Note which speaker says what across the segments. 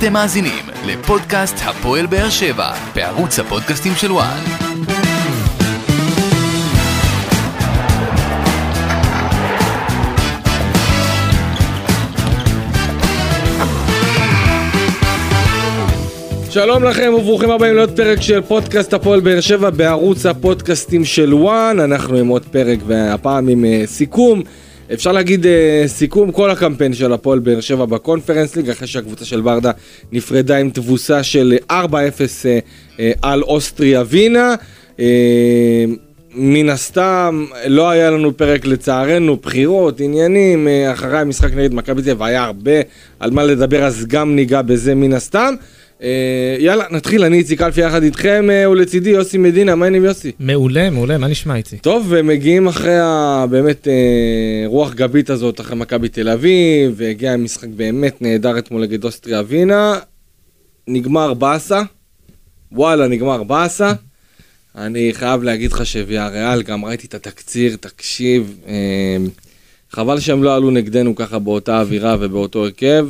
Speaker 1: אתם מאזינים לפודקאסט הפועל באר שבע בערוץ הפודקאסטים של וואן.
Speaker 2: שלום לכם וברוכים הבאים לעוד פרק של פודקאסט הפועל באר שבע בערוץ הפודקאסטים של וואן. אנחנו עם עוד פרק והפעם עם uh, סיכום. אפשר להגיד uh, סיכום כל הקמפיין של הפועל באר שבע בקונפרנס ליג אחרי שהקבוצה של ברדה נפרדה עם תבוסה של 4-0 uh, uh, על אוסטריה וינה. Uh, מן הסתם לא היה לנו פרק לצערנו, בחירות, עניינים, uh, אחרי המשחק נגד מכבי תל אביב היה הרבה על מה לדבר אז גם ניגע בזה מן הסתם. אה, יאללה, נתחיל, אני איציק אלפי יחד איתכם אה, ולצידי יוסי מדינה, מה העניינים יוסי?
Speaker 3: מעולה, מעולה, מה נשמע איציק?
Speaker 2: טוב, ומגיעים אחרי הבאמת אה, רוח גבית הזאת, אחרי מכבי תל אביב, והגיע משחק באמת נהדר אתמול נגד אוסטריה ווינה, נגמר באסה, וואלה, נגמר באסה. אני חייב להגיד לך שוויה ריאל, גם ראיתי את התקציר, תקשיב, חבל שהם לא עלו נגדנו ככה באותה אווירה ובאותו הרכב.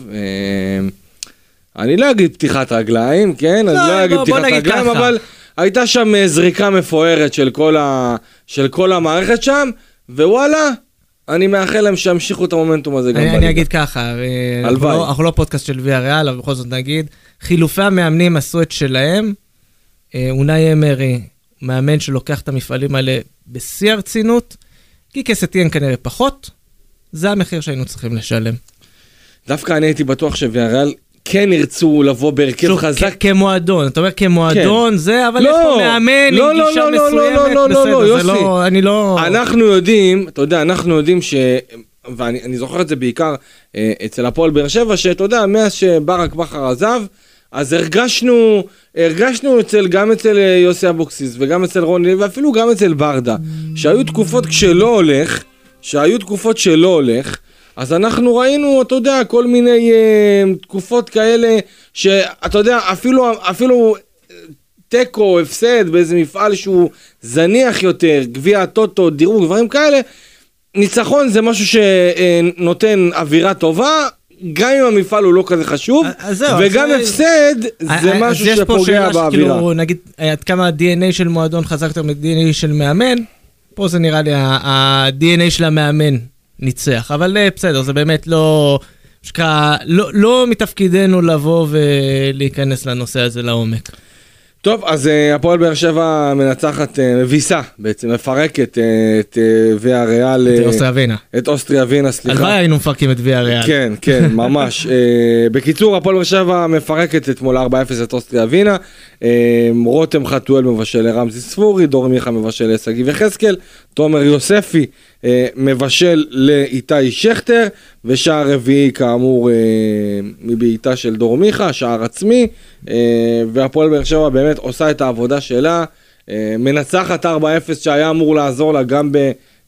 Speaker 2: אני לא אגיד פתיחת רגליים, כן? לא, אני לא אגיד פתיחת רגליים, ככה. אבל הייתה שם אה, זריקה מפוארת של כל, ה... של כל המערכת שם, ווואלה, אני מאחל להם שימשיכו את המומנטום הזה גם
Speaker 3: בליגה. אני אגיד ככה, אה. אנחנו, לא, אנחנו לא פודקאסט של ויה ריאל, אבל בכל זאת נגיד, חילופי המאמנים עשו את שלהם. אה, אונאי אמרי, מאמן שלוקח את המפעלים האלה בשיא הרצינות, כי כסטיאן כנראה פחות, זה המחיר שהיינו צריכים לשלם.
Speaker 2: דווקא אני הייתי בטוח שוויאריאל כן ירצו לבוא בהרכב חזק.
Speaker 3: כמועדון, אתה אומר כמועדון, כן. זה, אבל לא, יש פה מאמן לא, עם לא, גישה לא, מסוימת, לא, לא, לא, לא, יוסי. לא, אני לא...
Speaker 2: אנחנו יודעים, אתה יודע, אנחנו יודעים ש... ואני זוכר את זה בעיקר אה, אצל הפועל באר שבע, שאתה יודע, מאז שברק בכר עזב, אז הרגשנו, הרגשנו אצל, גם אצל אה, יוסי אבוקסיס וגם אצל רוני, ואפילו גם אצל ברדה, שהיו תקופות כשלא הולך, שהיו תקופות שלא הולך, אז אנחנו ראינו, אתה יודע, כל מיני אה, תקופות כאלה, שאתה יודע, אפילו, אפילו אה, תיקו, הפסד באיזה מפעל שהוא זניח יותר, גביע הטוטו, דירוג, דברים כאלה, ניצחון זה משהו שנותן אווירה טובה, גם אם המפעל הוא לא כזה חשוב, זהו, וגם זה... הפסד זה משהו שפוגע באווירה. כאילו,
Speaker 3: נגיד, עד כמה ה-DNA של מועדון חזק יותר מ-DNA של מאמן, פה זה נראה לי ה-DNA של המאמן ניצח. אבל אה, בסדר, זה באמת לא... שקרה, לא, לא מתפקידנו לבוא ולהיכנס לנושא הזה לעומק.
Speaker 2: טוב, אז uh, הפועל באר שבע מנצחת, uh, מביסה בעצם, מפרקת uh, את uh, ויה ריאל.
Speaker 3: את אוסטריה ווינה.
Speaker 2: את אוסטריה ווינה, סליחה.
Speaker 3: הלוואי היינו מפרקים את ויה ריאל.
Speaker 2: כן, כן, ממש. uh, בקיצור, הפועל באר שבע מפרקת אתמול 4-0 את אוסטריה ווינה. Uh, רותם חתואל מבשל לרמזי ספורי, דור מיכה מבשל לשגיב יחזקאל, תומר יוספי מבשל לאיתי שכטר, ושער רביעי כאמור אה, מבעיטה של דור מיכה, שער עצמי, אה, והפועל באר שבע באמת עושה את העבודה שלה, מנצחת 4-0 שהיה אמור לעזור לה גם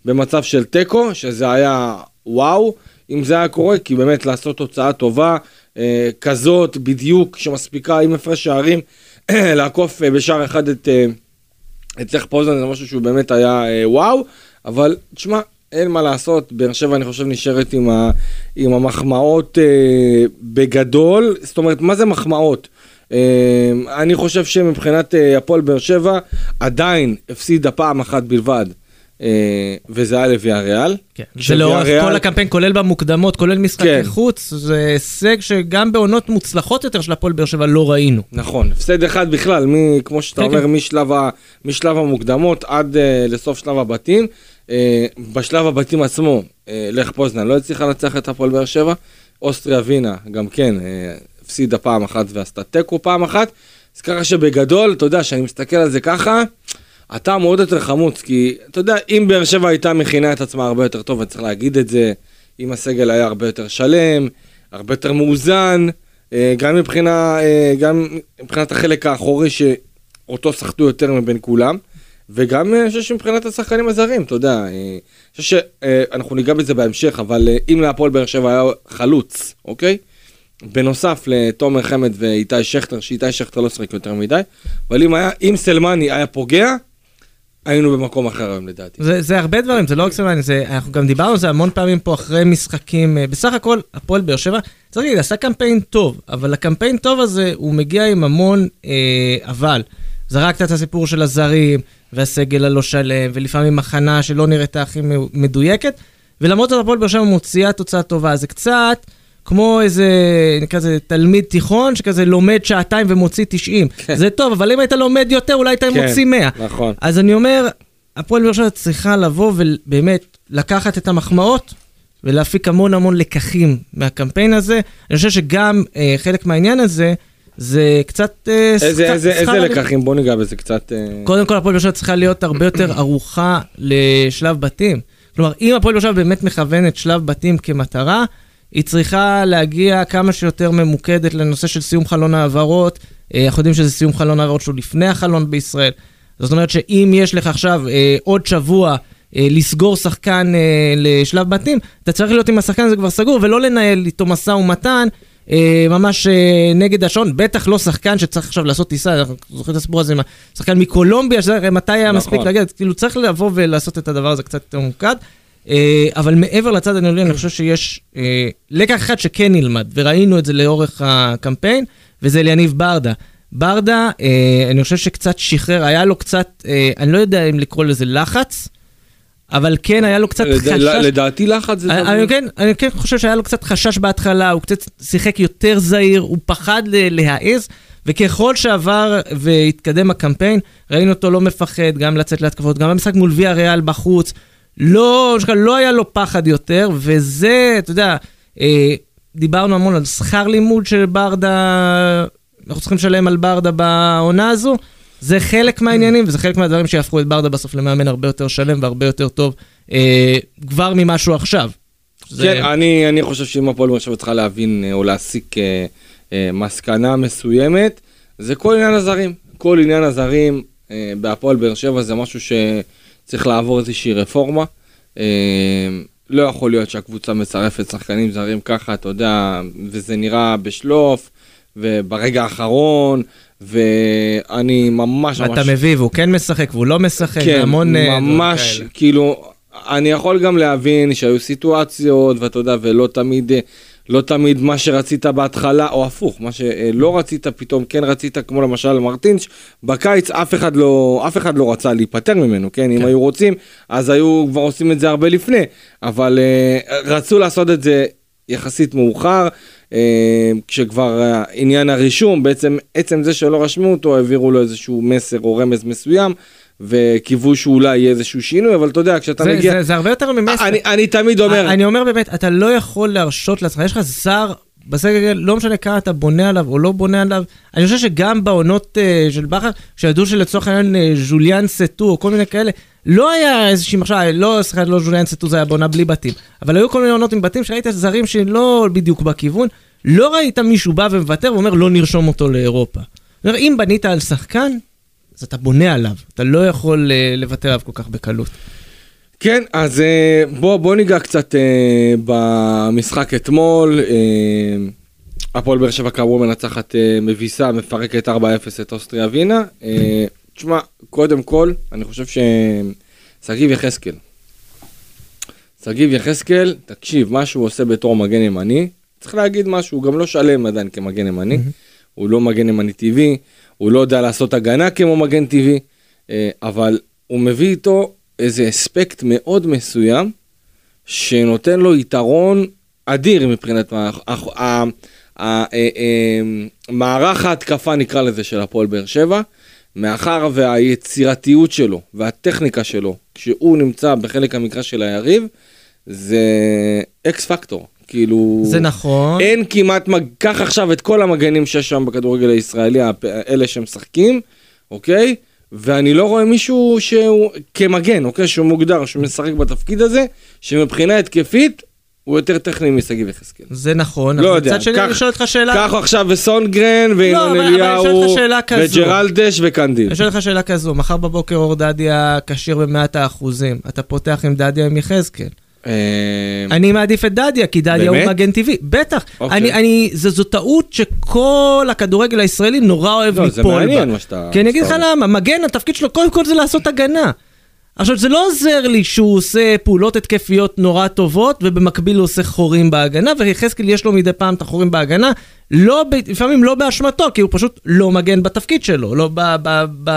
Speaker 2: במצב של תיקו, שזה היה וואו, אם זה היה קורה, כי באמת לעשות תוצאה טובה כזאת בדיוק, שמספיקה עם הפרש שערים, לעקוף בשער אחד את... את לך פוזן זה משהו שהוא באמת היה וואו, אבל תשמע, אין מה לעשות, באר שבע אני חושב נשארת עם, ה, עם המחמאות אה, בגדול, זאת אומרת, מה זה מחמאות? אה, אני חושב שמבחינת אה, הפועל באר שבע עדיין הפסידה פעם אחת בלבד. אה, וזה היה לוויה ריאל.
Speaker 3: כן, זה לאורך. כל הקמפיין, כולל במוקדמות, כולל משחקי כן. חוץ, זה הישג שגם בעונות מוצלחות יותר של הפועל באר שבע לא ראינו.
Speaker 2: נכון, הפסד אחד בכלל, מ, כמו שאתה כן, אומר, כן. משלב, ה, משלב המוקדמות עד uh, לסוף שלב הבתים. אה, בשלב הבתים עצמו, אה, לך פוזנן לא הצליחה לנצח את הפועל באר שבע, אוסטריה ווינה גם כן אה, הפסידה פעם אחת ועשתה תיקו פעם אחת, אז ככה שבגדול, אתה יודע, כשאני מסתכל על זה ככה, אתה מאוד יותר חמוץ, כי אתה יודע, אם באר שבע הייתה מכינה את עצמה הרבה יותר טוב, אני צריך להגיד את זה, אם הסגל היה הרבה יותר שלם, הרבה יותר מאוזן, גם מבחינה, גם מבחינת החלק האחורי שאותו סחטו יותר מבין כולם. וגם אה, אני חושב שמבחינת השחקנים הזרים, אתה יודע, אה, אני חושב שאנחנו ניגע בזה בהמשך, אבל אה, אם להפועל באר שבע היה חלוץ, אוקיי? בנוסף לתומר חמד ואיתי שכטר, שאיתי שכטר לא שחק יותר מדי, אבל אם היה, אם סלמני היה פוגע, היינו במקום אחר היום לדעתי.
Speaker 3: זה, זה הרבה דברים, זה לא רק סבלני, זה, אנחנו גם דיברנו על זה המון פעמים פה אחרי משחקים. אה, בסך הכל, הפועל באר שבע, צריך להגיד, עשה קמפיין טוב, אבל הקמפיין טוב הזה, הוא מגיע עם המון אה, אבל. זרקת את הסיפור של הזרים, והסגל הלא שלם, ולפעמים הכנה שלא נראתה הכי מדויקת, ולמרות זאת הפועל באר שבע מוציאה תוצאה טובה. זה קצת... כמו איזה, נקרא לזה תלמיד תיכון, שכזה לומד שעתיים ומוציא 90. כן. זה טוב, אבל אם היית לומד יותר, אולי היית כן, מוציא 100.
Speaker 2: נכון.
Speaker 3: אז אני אומר, הפועל באר שבע צריכה לבוא ובאמת לקחת את המחמאות ולהפיק המון המון לקחים מהקמפיין הזה. אני חושב שגם אה, חלק מהעניין הזה, זה קצת...
Speaker 2: אה, איזה, שכ... איזה, איזה לקחים? בוא ניגע בזה קצת... אה...
Speaker 3: קודם כל, הפועל באר שבע צריכה להיות הרבה יותר ערוכה לשלב בתים. כלומר, אם הפועל באר שבע באמת מכוון את שלב בתים כמטרה, היא צריכה להגיע כמה שיותר ממוקדת לנושא של סיום חלון העברות. אה, אנחנו יודעים שזה סיום חלון העברות שהוא לפני החלון בישראל. זאת אומרת שאם יש לך עכשיו אה, עוד שבוע אה, לסגור שחקן אה, לשלב בתים, אתה צריך להיות עם השחקן הזה כבר סגור, ולא לנהל איתו משא ומתן. אה, ממש אה, נגד השעון, בטח לא שחקן שצריך עכשיו לעשות טיסה, אנחנו זוכרים את הסיפור הזה עם השחקן מקולומביה, שזה מתי היה נכון. מספיק להגיד, כאילו צריך לבוא ולעשות את הדבר הזה קצת יותר ממוקד. אה, אבל מעבר לצד הניהולי, אני חושב שיש לקח אחד שכן נלמד, וראינו את זה לאורך הקמפיין, וזה אליניב ברדה. ברדה, אני חושב שקצת שחרר, היה לו קצת, אני לא יודע אם לקרוא לזה לחץ, אבל כן, היה לו קצת לד... חשש.
Speaker 2: לדעתי לחץ זה...
Speaker 3: אני, אני, כן, אני כן חושב שהיה לו קצת חשש בהתחלה, הוא קצת שיחק יותר זהיר, הוא פחד להעז, וככל שעבר והתקדם הקמפיין, ראינו אותו לא מפחד גם לצאת להתקפות, גם במשחק מול ויה ריאל בחוץ. לא, לא היה לו פחד יותר, וזה, אתה יודע, אה, דיברנו המון על שכר לימוד של ברדה, אנחנו צריכים לשלם על ברדה בעונה הזו. זה חלק מהעניינים, וזה חלק מהדברים שיהפכו את ברדה בסוף למאמן הרבה יותר שלם והרבה יותר טוב, אה, כבר משהו עכשיו.
Speaker 2: זה... כן, אני, אני חושב שאם הפועל שבע צריכה להבין אה, או להסיק אה, אה, מסקנה מסוימת, זה כל עניין הזרים. כל עניין הזרים אה, בהפועל באר שבע זה משהו ש... צריך לעבור איזושהי רפורמה. אה, לא יכול להיות שהקבוצה מצרפת שחקנים זרים ככה, אתה יודע, וזה נראה בשלוף, וברגע האחרון, ואני ממש
Speaker 3: ממש... אתה מביא, והוא כן משחק, והוא לא משחק,
Speaker 2: כן, המון... אה, ממש, כאילו, אני יכול גם להבין שהיו סיטואציות, ואתה יודע, ולא תמיד... לא תמיד מה שרצית בהתחלה, או הפוך, מה שלא רצית פתאום כן רצית, כמו למשל מרטינש, בקיץ אף אחד לא, אף אחד לא רצה להיפטר ממנו, כן? כן. אם היו רוצים, אז היו כבר עושים את זה הרבה לפני, אבל uh, רצו לעשות את זה יחסית מאוחר, כשכבר uh, עניין הרישום, בעצם עצם זה שלא רשמו אותו, העבירו לו איזשהו מסר או רמז מסוים. וקיוו שאולי יהיה איזשהו שינוי, אבל אתה יודע, כשאתה
Speaker 3: זה,
Speaker 2: מגיע...
Speaker 3: זה, זה הרבה יותר ממסר.
Speaker 2: אני, אני תמיד אומר...
Speaker 3: אני אומר באמת, אתה לא יכול להרשות לעצמך, יש לך זר בסגל, לא משנה כמה אתה בונה עליו או לא בונה עליו. אני חושב שגם בעונות uh, של בכר, שידעו שלצורך העניין uh, ז'וליאן סטו או כל מיני כאלה, לא היה איזושהי מחשבה, לא, סליחה, לא ז'וליאן סטו זה היה בעונה בלי בתים, אבל היו כל מיני עונות עם בתים שראית זרים שלא בדיוק בכיוון, לא ראית מישהו בא ומוותר ואומר לא נרשום אותו לאירופה. אם בנית על שחקן, אז אתה בונה עליו, אתה לא יכול uh, לוותר עליו כל כך בקלות.
Speaker 2: כן, אז uh, בוא, בוא ניגע קצת uh, במשחק אתמול. Uh, הפועל באר שבע כאמור מנצחת מביסה, מפרקת 4-0 את אוסטריה ווינה. תשמע, קודם כל, אני חושב ששגיב יחזקאל. שגיב יחזקאל, תקשיב, מה שהוא עושה בתור מגן ימני, צריך להגיד משהו, הוא גם לא שלם עדיין כמגן ימני, mm-hmm. הוא לא מגן ימני טבעי, הוא לא יודע לעשות הגנה כמו מגן טבעי, אה, אבל הוא מביא איתו איזה אספקט מאוד מסוים, שנותן לו יתרון אדיר מבחינת אה, אה, מערך ההתקפה נקרא לזה של הפועל באר שבע, מאחר והיצירתיות שלו והטכניקה שלו, כשהוא נמצא בחלק המקרא של היריב, זה אקס פקטור. כאילו...
Speaker 3: זה נכון.
Speaker 2: אין כמעט, מג... קח עכשיו את כל המגנים שיש שם בכדורגל הישראלי, אלה שמשחקים, אוקיי? ואני לא רואה מישהו שהוא כמגן, אוקיי? שהוא מוגדר, שמשחק בתפקיד הזה, שמבחינה התקפית הוא יותר טכני משגיב יחזקאל.
Speaker 3: זה נכון, לא אבל מצד שני אני שואל אותך שאלה...
Speaker 2: קח עכשיו וסונגרן, וינון לא, אליהו, וג'רלדש וקנדיל.
Speaker 3: אני שואל אותך שאלה כזו, מחר בבוקר אור דדיה כשיר במאת האחוזים, אתה פותח עם דדיה עם יחזקאל. אה, אני מעדיף את דדיה, כי דדיה הוא מגן טבעי. בטח. אוקיי. אני, אני, זו טעות שכל הכדורגל הישראלי נורא אוהב ליפול בה.
Speaker 2: לא, זה מעניין מה שאתה...
Speaker 3: כי אני אגיד לך למה, מגן, התפקיד שלו קודם כל זה לעשות הגנה. עכשיו, זה לא עוזר לי שהוא עושה פעולות התקפיות נורא טובות, ובמקביל הוא עושה חורים בהגנה, ויחזקאל יש לו מדי פעם את החורים בהגנה, לא, לפעמים לא באשמתו, כי הוא פשוט לא מגן בתפקיד שלו, לא ב... ב, ב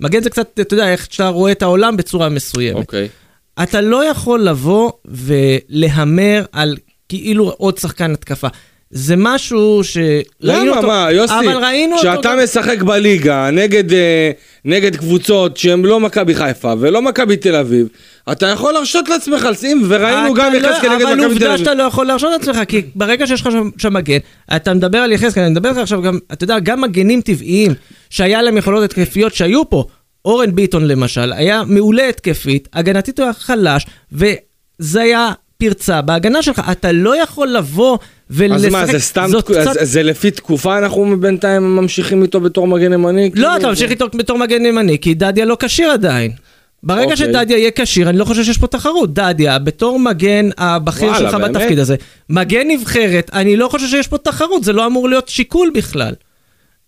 Speaker 3: מגן זה קצת, אתה יודע, איך שאתה רואה את העולם בצורה מסוימת.
Speaker 2: אוקיי.
Speaker 3: Okay. אתה לא יכול לבוא ולהמר על כאילו עוד שחקן התקפה. זה משהו שראינו
Speaker 2: אותו, למה, מה, יוסי, אבל ראינו אותו... כשאתה משחק בליגה נגד, אה, נגד קבוצות שהן לא מכבי חיפה ולא מכבי תל אביב, אתה יכול להרשות לעצמך לשים, וראינו גם לא- יחזקאל
Speaker 3: לא,
Speaker 2: נגד מכבי תל אביב.
Speaker 3: אבל עובדה שאתה לא יכול להרשות לעצמך, כי ברגע שיש לך שם מגן, אתה מדבר על יחזקאל, אני מדבר איתך עכשיו גם, אתה יודע, גם מגנים טבעיים, שהיה להם יכולות התקפיות שהיו פה, אורן ביטון למשל, היה מעולה התקפית, הגנתית הוא היה חלש, וזה היה פרצה בהגנה שלך, אתה לא יכול לבוא ולשחק,
Speaker 2: אז מה, זה סתם, קצת... זה, זה לפי תקופה אנחנו בינתיים ממשיכים איתו בתור מגן ימני?
Speaker 3: לא, כאילו... אתה ממשיך איתו בתור מגן ימני, כי דדיה לא כשיר עדיין. ברגע okay. אוקיי. שדדיה יהיה כשיר, אני לא חושב שיש פה תחרות. דדיה, בתור מגן הבכיר וואלה, שלך באמת? בתפקיד הזה, מגן נבחרת, אני לא חושב שיש פה תחרות, זה לא אמור להיות שיקול בכלל.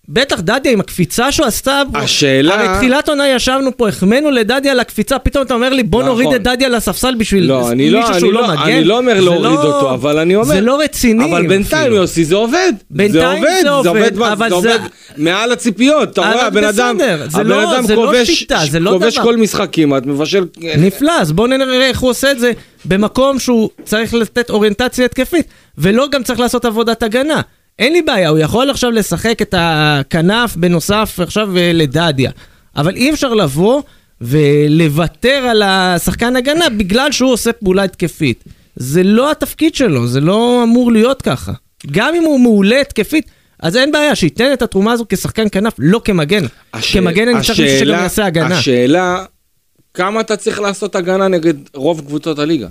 Speaker 3: בטח דדיה עם הקפיצה שהוא עשתה,
Speaker 2: השאלה...
Speaker 3: הרי תחילת עונה ישבנו פה, החמאנו לדדיה לקפיצה, פתאום אתה אומר לי בוא נכון. נוריד את דדיה לספסל בשביל
Speaker 2: לא, מישהו
Speaker 3: לא, שהוא
Speaker 2: לא,
Speaker 3: לא מגן.
Speaker 2: אני לא אומר להוריד לא, אותו, אבל אני אומר...
Speaker 3: זה לא רציני.
Speaker 2: אבל בינתיים יוסי זה עובד.
Speaker 3: בינתיים
Speaker 2: זה עובד,
Speaker 3: זה עובד,
Speaker 2: זה עובד, זה עובד מעל הציפיות, אתה רואה, הבן אדם, הבן לא- אדם כובש לא כל משחק כמעט, מבשל...
Speaker 3: נפלא, אז בוא נראה איך הוא עושה את זה במקום שהוא צריך לתת אוריינטציה התקפית, ולא גם צריך לעשות עבודת הגנה. אין לי בעיה, הוא יכול עכשיו לשחק את הכנף בנוסף עכשיו אה, לדדיה. אבל אי אפשר לבוא ולוותר על השחקן הגנה בגלל שהוא עושה פעולה התקפית. זה לא התפקיד שלו, זה לא אמור להיות ככה. גם אם הוא מעולה התקפית, אז אין בעיה, שייתן את התרומה הזו כשחקן כנף, לא כמגן. הש... כמגן אני צריך מישהו שגם יעשה הגנה.
Speaker 2: השאלה, כמה אתה צריך לעשות הגנה נגד רוב קבוצות הליגה?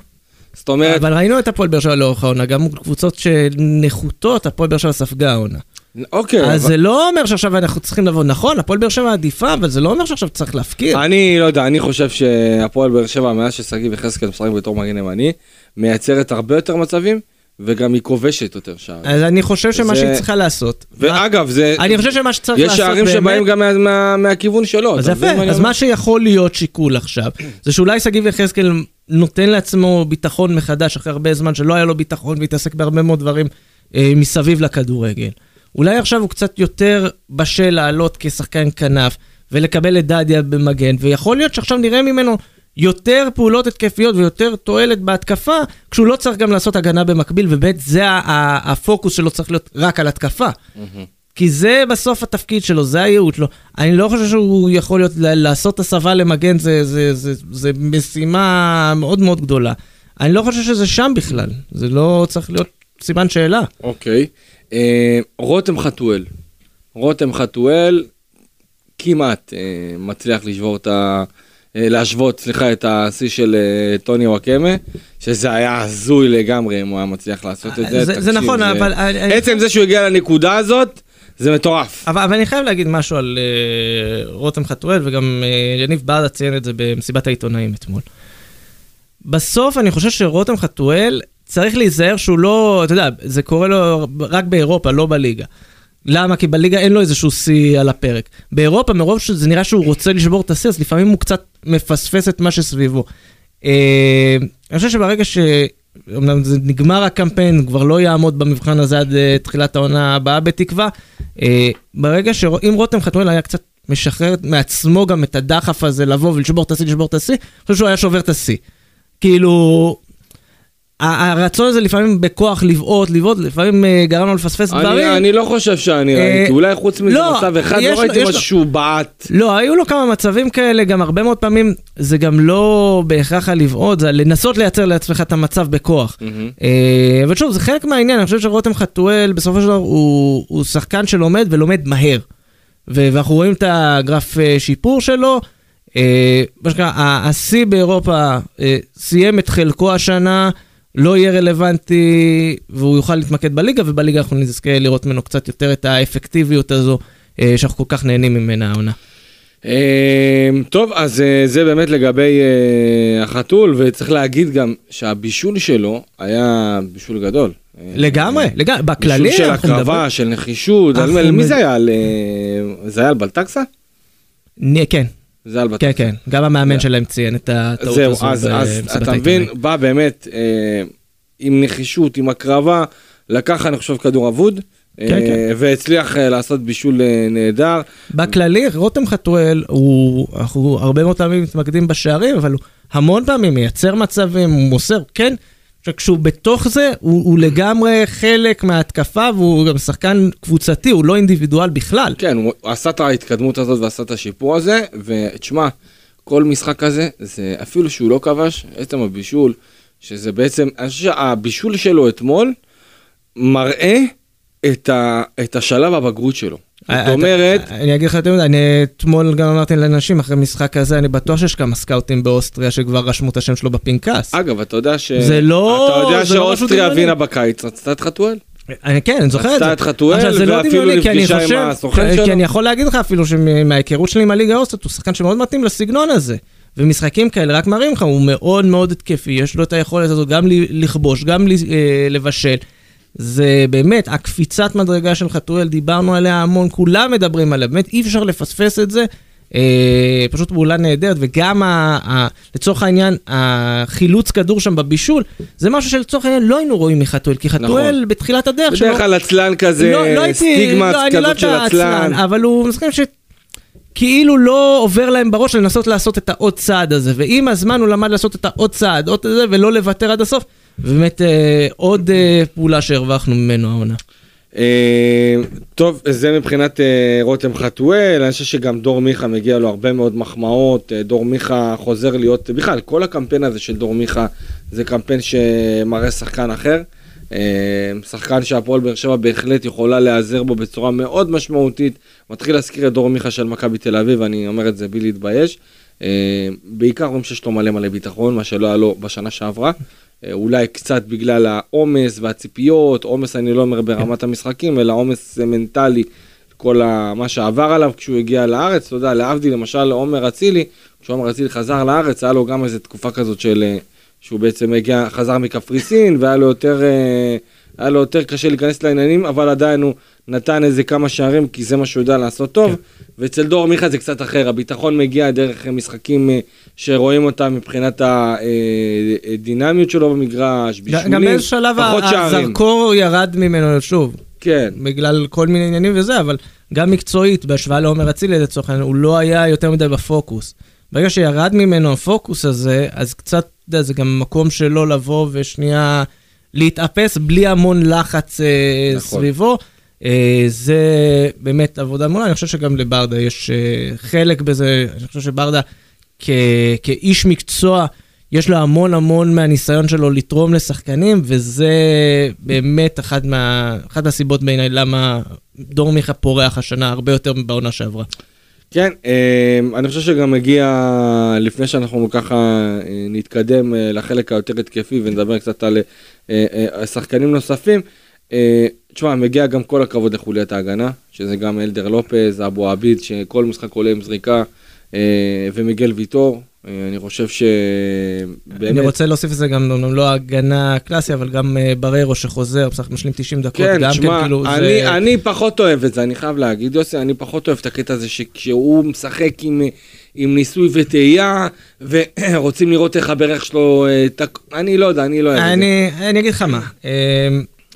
Speaker 3: זאת אומרת... אבל ראינו את הפועל באר שבע לאורך העונה, גם קבוצות שנחותות, הפועל באר שבע ספגה העונה.
Speaker 2: אוקיי.
Speaker 3: אז אבל... זה לא אומר שעכשיו אנחנו צריכים לבוא, נכון, הפועל באר שבע עדיפה, אבל זה לא אומר שעכשיו צריך להפקיר.
Speaker 2: אני לא יודע, אני חושב שהפועל באר שבע, מאז ששגיב יחזקאל משחק בתור מגן ימני, מייצרת הרבה יותר מצבים. וגם היא כובשת יותר שערים.
Speaker 3: אז אני חושב שמה זה... שהיא צריכה לעשות...
Speaker 2: ואגב, זה...
Speaker 3: אני חושב שמה שצריך לעשות
Speaker 2: באמת... יש שערים שבאים גם מה, מה, מהכיוון שלו.
Speaker 3: אז יפה, אז מה שיכול להיות שיקול עכשיו, זה שאולי שגיב יחזקאל נותן לעצמו ביטחון מחדש אחרי הרבה זמן שלא היה לו ביטחון והתעסק בהרבה מאוד דברים אה, מסביב לכדורגל. אולי עכשיו הוא קצת יותר בשל לעלות כשחקן כנף ולקבל את דדיה במגן, ויכול להיות שעכשיו נראה ממנו יותר פעולות התקפיות ויותר תועלת בהתקפה, כשהוא לא צריך גם לעשות הגנה במקביל, ובאמת זה הפוקוס שלו צריך להיות רק על התקפה. Mm-hmm. כי זה בסוף התפקיד שלו, זה הייעוד שלו. אני לא חושב שהוא יכול להיות, לעשות הסבה למגן זה, זה, זה, זה, זה משימה מאוד מאוד גדולה. אני לא חושב שזה שם בכלל, זה לא צריך להיות סימן שאלה.
Speaker 2: אוקיי. אה, רותם חתואל. רותם חתואל כמעט אה, מצליח לשבור את ה... אה, להשוות, סליחה, את השיא של אה, טוני וואקמה, שזה היה הזוי לגמרי אם הוא היה מצליח לעשות את זה.
Speaker 3: זה, זה נכון, זה... אבל...
Speaker 2: עצם זה שהוא הגיע לנקודה הזאת, זה מטורף.
Speaker 3: אבל, אבל אני חייב להגיד משהו על uh, רותם חתואל, וגם uh, יניב ברדה ציין את זה במסיבת העיתונאים אתמול. בסוף אני חושב שרותם חתואל צריך להיזהר שהוא לא, אתה יודע, זה קורה לו רק באירופה, לא בליגה. למה? כי בליגה אין לו איזשהו שיא על הפרק. באירופה, מרוב שזה נראה שהוא רוצה לשבור את השיא, אז לפעמים הוא קצת מפספס את מה שסביבו. אה, אני חושב שברגע ש... אמנם זה נגמר הקמפיין, כבר לא יעמוד במבחן הזה עד uh, תחילת העונה הבאה בתקווה. Uh, ברגע שאם רותם חתואל היה קצת משחרר מעצמו גם את הדחף הזה לבוא ולשבור את השיא, לשבור את השיא, אני חושב שהוא היה שובר את השיא. כאילו, הרצון הזה לפעמים בכוח לבעוט, לבעוט, לפעמים אה, גרם לו לפספס דברים.
Speaker 2: אני לא חושב שאני אה, ראיתי, אולי חוץ מזה לא, מצב אחד, לא ראיתי משהו שהוא בעט.
Speaker 3: לא, היו לו כמה מצבים כאלה, גם הרבה מאוד פעמים זה גם לא בהכרח הלבעוט, זה לנסות לייצר לעצמך את המצב בכוח. אה, אבל שוב, זה חלק מהעניין, אני חושב שרותם חתואל בסופו של דבר הוא שחקן שלומד ולומד מהר. ואנחנו רואים את הגרף שיפור שלו. מה שנקרא, השיא באירופה סיים את חלקו השנה. לא יהיה רלוונטי והוא יוכל להתמקד בליגה, ובליגה אנחנו נזכה לראות ממנו קצת יותר את האפקטיביות הזו אה, שאנחנו כל כך נהנים ממנה העונה.
Speaker 2: אה, טוב, אז אה, זה באמת לגבי החתול, וצריך להגיד גם שהבישול שלו היה בישול גדול.
Speaker 3: לגמרי, לגמרי, בכללי
Speaker 2: בישול של הקרבה, של נחישות, מי זה היה? זה היה על בלטקסה?
Speaker 3: כן.
Speaker 2: זה על
Speaker 3: בטוח. כן, כן, גם המאמן שלהם ציין את הטעות
Speaker 2: הזו. זהו, אז, אז אתה מבין, בא באמת אה, עם נחישות, עם הקרבה, לקח, אני חושב, כדור אבוד. כן, כן. אה, והצליח אה, לעשות בישול אה, נהדר.
Speaker 3: בכללי, רותם חתואל, הוא, אנחנו הרבה מאוד פעמים מתמקדים בשערים, אבל הוא המון פעמים מייצר מצבים, הוא מוסר, כן, שכשהוא בתוך זה, הוא, הוא לגמרי חלק מההתקפה, והוא גם שחקן קבוצתי, הוא לא אינדיבידואל בכלל.
Speaker 2: כן, הוא עשה את ההתקדמות הזאת ועשה את השיפור הזה, ותשמע, כל משחק כזה, זה אפילו שהוא לא כבש, עצם הבישול, שזה בעצם, אני חושב שהבישול שלו אתמול, מראה את, ה, את השלב הבגרות שלו. זאת אה, אומרת...
Speaker 3: אני אגיד לך יותר מדי, אני אתמול גם אמרתי לאנשים, אחרי משחק כזה, אני בטוח שיש כמה סקאוטים באוסטריה שכבר רשמו את השם שלו בפנקס.
Speaker 2: אגב, אתה יודע ש...
Speaker 3: זה לא...
Speaker 2: אתה יודע לא שאוסטריה וינה בקיץ רצתה את חתואל?
Speaker 3: אני כן, אני זוכר את זה.
Speaker 2: רצתה את חתואל, לא ואפילו נפגשה עם הסוכן שלו.
Speaker 3: כי אני יכול להגיד לך אפילו שמההיכרות שלי עם הליגה האוסטרית, הוא שחקן שמאוד מתאים לסגנון הזה. ומשחקים כאלה רק מראים לך, הוא מאוד מאוד התקפי, יש לו את היכולת הזאת גם לכבוש, גם אה, לבשל. זה באמת, הקפיצת מדרגה של חתואל, דיברנו עליה המון, כולם מדברים עליה, באמת אי אפשר לפספס את זה. אה, פשוט פעולה נהדרת, וגם ה, ה, לצורך העניין, החילוץ כדור שם בבישול, זה משהו שלצורך העניין לא היינו רואים מחתואל, כי חתואל נכון. בתחילת הדרך
Speaker 2: שלו... בדרך כלל עצלן כזה, לא, לא סטיגמה לא, כזאת לא של עצלן.
Speaker 3: אבל הוא משחק ש... כאילו לא עובר להם בראש לנסות לעשות את העוד צעד הזה, ועם הזמן הוא למד לעשות את העוד צעד, עוד זה, ולא לוותר עד הסוף. ובאמת אה, עוד אה, פעולה שהרווחנו ממנו העונה.
Speaker 2: אה, טוב, זה מבחינת רותם חתואל, אני חושב שגם דור מיכה מגיע לו הרבה מאוד מחמאות, דור מיכה חוזר להיות, בכלל, כל הקמפיין הזה של דור מיכה זה קמפיין שמראה שחקן אחר. שחקן שהפועל באר שבע בהחלט יכולה להיעזר בו בצורה מאוד משמעותית. מתחיל להזכיר את דור מיכה של מכבי תל אביב, אני אומר את זה בלי להתבייש. בעיקר רואים שיש לו מלא מלא ביטחון, מה שלא היה לו בשנה שעברה. אה, אולי קצת בגלל העומס והציפיות, עומס אני לא אומר ברמת המשחקים, אלא עומס מנטלי, כל מה שעבר עליו כשהוא הגיע לארץ, אתה יודע, להבדיל למשל עומר אצילי, כשעומר אצילי חזר לארץ, היה לו גם איזו תקופה כזאת של, אה, שהוא בעצם הגיע, חזר מקפריסין, והיה לו יותר, אה, היה לו יותר קשה להיכנס לעניינים, אבל עדיין הוא נתן איזה כמה שערים, כי זה מה שהוא יודע לעשות טוב. כן. ואצל דור מיכה זה קצת אחר, הביטחון מגיע דרך משחקים אה, שרואים אותם מבחינת הדינמיות שלו במגרש, בישולים,
Speaker 3: גם באיזה שלב הזרקור ירד ממנו שוב.
Speaker 2: כן.
Speaker 3: בגלל כל מיני עניינים וזה, אבל גם מקצועית, בהשוואה לעומר אצילי לצורך העניין, הוא לא היה יותר מדי בפוקוס. ברגע שירד ממנו הפוקוס הזה, אז קצת, אתה יודע, זה גם מקום שלו לבוא ושנייה להתאפס בלי המון לחץ אה, נכון. סביבו. אה, זה באמת עבודה מעולה, אני חושב שגם לברדה יש אה, חלק בזה, אני חושב שברדה כ, כאיש מקצוע, יש לו המון המון מהניסיון שלו לתרום לשחקנים, וזה באמת אחת, מה, אחת הסיבות בעיניי למה דור מיכה פורח השנה הרבה יותר מבעונה שעברה.
Speaker 2: כן, אה, אני חושב שגם מגיע, לפני שאנחנו ככה נתקדם לחלק היותר התקפי ונדבר קצת על שחקנים נוספים, תשמע, מגיע גם כל הכבוד לחוליית ההגנה, שזה גם אלדר לופז, אבו עביד, שכל משחק עולה עם זריקה, אה, ומיגל ויטור. אה, אני חושב שבאמת...
Speaker 3: אני רוצה להוסיף את זה גם, לא הגנה קלאסי, אבל גם אה, בררו שחוזר, בסך משלים 90 דקות,
Speaker 2: כן, גם שמה, כן, כאילו אני, זה... אני פחות אוהב את זה, אני חייב להגיד, יוסי, אני פחות אוהב את הקטע הזה שכשהוא משחק עם... עם ניסוי וטעייה, ורוצים לראות איך הברך שלו, אני לא יודע, אני לא אוהב את
Speaker 3: זה. אני אגיד לך מה,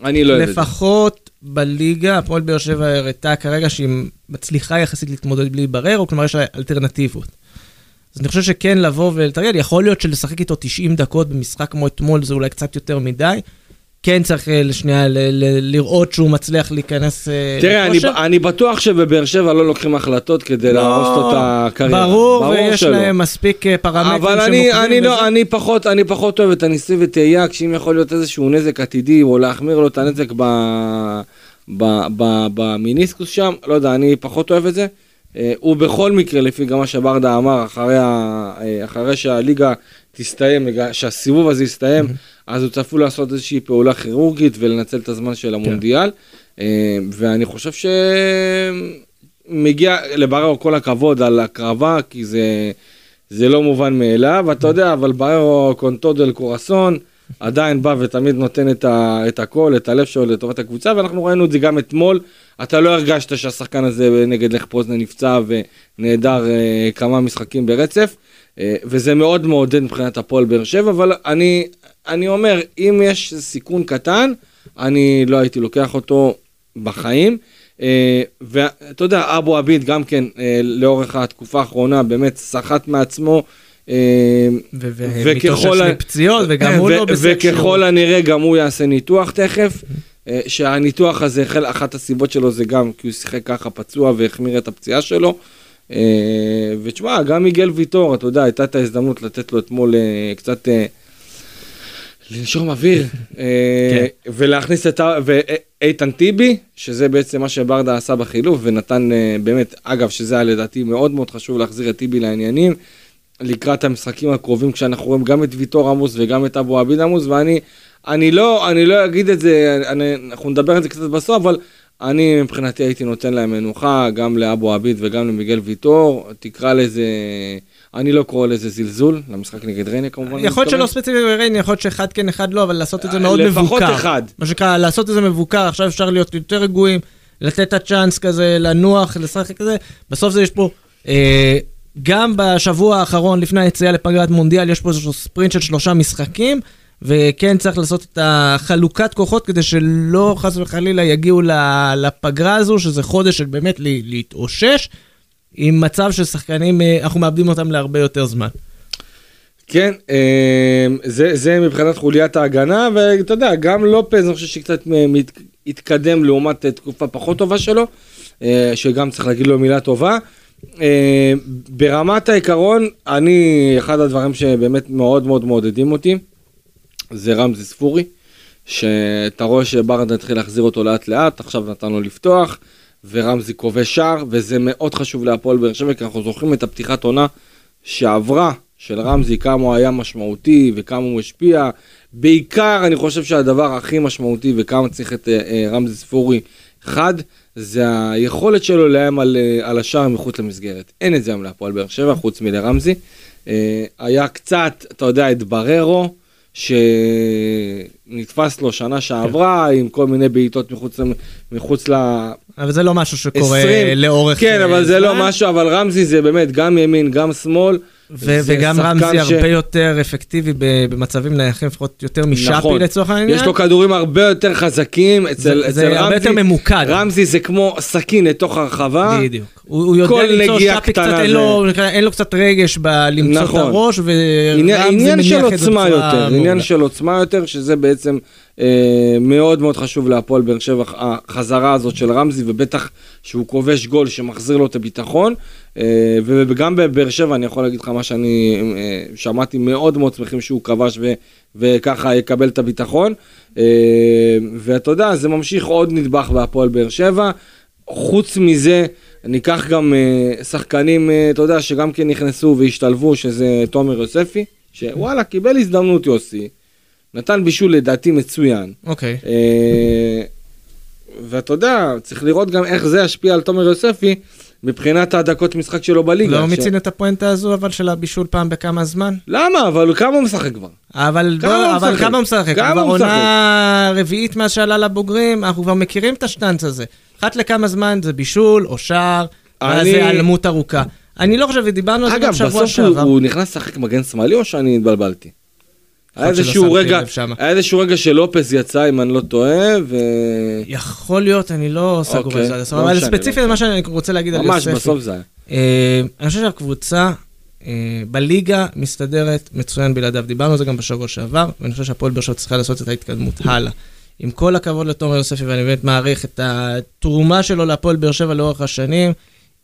Speaker 2: אני לא
Speaker 3: זה. לפחות בליגה, הפועל באר שבע הראתה כרגע שהיא מצליחה יחסית להתמודד בלי ברר, כלומר יש לה אלטרנטיבות. אז אני חושב שכן לבוא ולתרגל, יכול להיות שלשחק איתו 90 דקות במשחק כמו אתמול זה אולי קצת יותר מדי. כן צריך אה, לשנייה לראות שהוא מצליח להיכנס
Speaker 2: אה, תראה, אני, אני בטוח שבבאר שבע לא לוקחים החלטות כדי לא, להרוס לו את הקריירה.
Speaker 3: ברור, ברור ויש שלא. להם מספיק אה, פרמטרים
Speaker 2: אבל אני, אני, לא, אני, פחות, אני פחות אוהב את הניסוי וטעייה, כשאם יכול להיות איזשהו נזק עתידי, או להחמיר לו את הנזק במיניסקוס שם, לא יודע, אני פחות אוהב את זה. הוא בכל מקרה, לפי גם מה שברדה אמר, אחרי, אחרי שהליגה תסתיים, שהסיבוב הזה יסתיים, אז הוא צפוי לעשות איזושהי פעולה כירורגית ולנצל את הזמן של המונדיאל. כן. ואני חושב שמגיע לבררו כל הכבוד על הקרבה, כי זה, זה לא מובן מאליו, ואתה יודע, אבל בררו קונטודל קורסון, עדיין בא ותמיד נותן את, ה, את הכל, את הלב שלו לטובת הקבוצה, ואנחנו ראינו את זה גם אתמול. אתה לא הרגשת שהשחקן הזה נגד לך פוזנה נפצע ונעדר אה, כמה משחקים ברצף, אה, וזה מאוד מעודד מבחינת הפועל באר שבע, אבל אני, אני אומר, אם יש סיכון קטן, אני לא הייתי לוקח אותו בחיים. אה, ואתה יודע, אבו עביד גם כן, אה, לאורך התקופה האחרונה, באמת סחט מעצמו.
Speaker 3: ומתאושש מפציעות, וגם הוא לא בסדר.
Speaker 2: וככל הנראה גם הוא יעשה ניתוח תכף. שהניתוח הזה, אחת הסיבות שלו זה גם כי הוא שיחק ככה פצוע והחמיר את הפציעה שלו. ותשמע, גם מיגל ויטור, אתה יודע, הייתה את ההזדמנות לתת לו אתמול קצת לנשום אוויר, כן. ולהכניס את איתן טיבי, שזה בעצם מה שברדה עשה בחילוף, ונתן באמת, אגב, שזה היה לדעתי מאוד מאוד חשוב להחזיר את טיבי לעניינים, לקראת המשחקים הקרובים, כשאנחנו רואים גם את ויטור עמוס וגם את אבו עביד עמוס, ואני אני לא, אני לא אגיד את זה, אני, אנחנו נדבר על זה קצת בסוף, אבל אני מבחינתי הייתי נותן להם מנוחה, גם לאבו עביד וגם למיגל ויטור, תקרא לזה... אני לא קורא לזה זלזול, למשחק נגד ריינה כמובן.
Speaker 3: יכול להיות שלא ספציפי בריינה, יכול להיות שאחד כן, אחד לא, אבל לעשות את זה מאוד מבוקר.
Speaker 2: לפחות אחד.
Speaker 3: מה שנקרא, לעשות את זה מבוקר, עכשיו אפשר להיות יותר רגועים, לתת את הצ'אנס כזה, לנוח, לשחק כזה. בסוף זה יש פה, אה, גם בשבוע האחרון, לפני היציאה לפגרת מונדיאל, יש פה איזשהו ספרינט של שלושה משחקים, וכן צריך לעשות את החלוקת כוחות כדי שלא חס וחלילה יגיעו לפגרה הזו, שזה חודש של באמת להתאושש. עם מצב של שחקנים, אה, אנחנו מאבדים אותם להרבה יותר זמן.
Speaker 2: כן, אה, זה, זה מבחינת חוליית ההגנה, ואתה יודע, גם לופז, אני חושב שקצת התקדם לעומת תקופה פחות טובה שלו, אה, שגם צריך להגיד לו מילה טובה. ברמת העיקרון, אני, אחד הדברים שבאמת מאוד מאוד מעודדים אותי, זה רמזי ספורי, שאתה רואה שברדה התחיל להחזיר אותו לאט לאט, עכשיו נתן לו לפתוח. ורמזי כובש שער, וזה מאוד חשוב להפועל באר שבע, כי אנחנו זוכרים את הפתיחת עונה שעברה של רמזי, כמה הוא היה משמעותי וכמה הוא השפיע. בעיקר, אני חושב שהדבר הכי משמעותי וכמה צריך את uh, רמזי ספורי חד, זה היכולת שלו לאיים על, uh, על השער מחוץ למסגרת. אין את זה היום להפועל באר שבע, חוץ מלרמזי. היה קצת, אתה יודע, את בררו. שנתפס לו שנה שעברה כן. עם כל מיני בעיטות מחוץ, מחוץ ל...
Speaker 3: אבל זה לא משהו שקורה 20. לאורך...
Speaker 2: כן, אבל זה לא משהו, אבל רמזי זה באמת גם ימין, גם שמאל.
Speaker 3: ו- וגם רמזי ש... הרבה יותר אפקטיבי במצבים נייחים, לפחות יותר משאפי נכון. לצורך העניין.
Speaker 2: יש לו כדורים הרבה יותר חזקים אצל, זה, אצל
Speaker 3: זה רמזי. זה הרבה יותר ממוקד.
Speaker 2: רמזי זה כמו סכין לתוך הרחבה.
Speaker 3: בדיוק. הוא, הוא יודע למצוא שאפי קצת, אין לו, אין לו קצת רגש בלמצוא נכון. את הראש, ורמזי מניח את זה בצורה...
Speaker 2: יותר, עניין של עוצמה יותר, שזה בעצם מאוד מאוד חשוב להפועל באר שבע, החזרה הזאת של רמזי, ובטח שהוא כובש גול שמחזיר לו את הביטחון. אה, וגם בבאר שבע אני יכול להגיד לך מה שאני אה, שמעתי מאוד מאוד שמחים שהוא כבש ו, וככה יקבל את הביטחון. ואתה יודע, זה ממשיך עוד נדבך בהפועל באר שבע. חוץ מזה, ניקח גם שחקנים, אתה יודע, שגם כן נכנסו והשתלבו, שזה תומר יוספי, שוואלה, קיבל הזדמנות יוסי. נתן בישול לדעתי מצוין.
Speaker 3: אוקיי. Okay.
Speaker 2: אה, ואתה יודע, צריך לראות גם איך זה ישפיע על תומר יוספי מבחינת הדקות משחק שלו בליגה.
Speaker 3: לא ש... מיצין את הפואנטה הזו אבל של הבישול פעם בכמה זמן?
Speaker 2: למה? אבל כמה הוא משחק כבר?
Speaker 3: אבל כמה, בוא, הוא, אבל משחק? כמה הוא משחק? כמה כבר עונה רביעית מאז שעלה לבוגרים, אנחנו כבר מכירים את השטנץ הזה. אחת לכמה זמן זה בישול או שער, אני... ואז זה היעלמות ארוכה. אני לא חושב, ודיברנו על זה גם שבוע שעבר.
Speaker 2: אגב, בסוף הוא נכנס לשחק מגן שמאלי או שאני התבלבלתי? היה איזשהו רגע, היה איזשהו רגע שלופס יצא, אם אני לא טועה, ו...
Speaker 3: יכול להיות, אני לא סגור על זה אוקיי, לא אבל ספציפית, מה שאני רוצה להגיד על
Speaker 2: יוספי. ממש, בסוף זה היה.
Speaker 3: אה, אני חושב שהקבוצה אה, בליגה מסתדרת מצוין בלעדיו. דיברנו על זה גם בשבוע שעבר, ואני חושב שהפועל באר שבע צריכה לעשות את ההתקדמות הלאה. עם כל הכבוד לתומר יוספי, ואני באמת מעריך את התרומה שלו להפועל באר שבע לאורך השנים.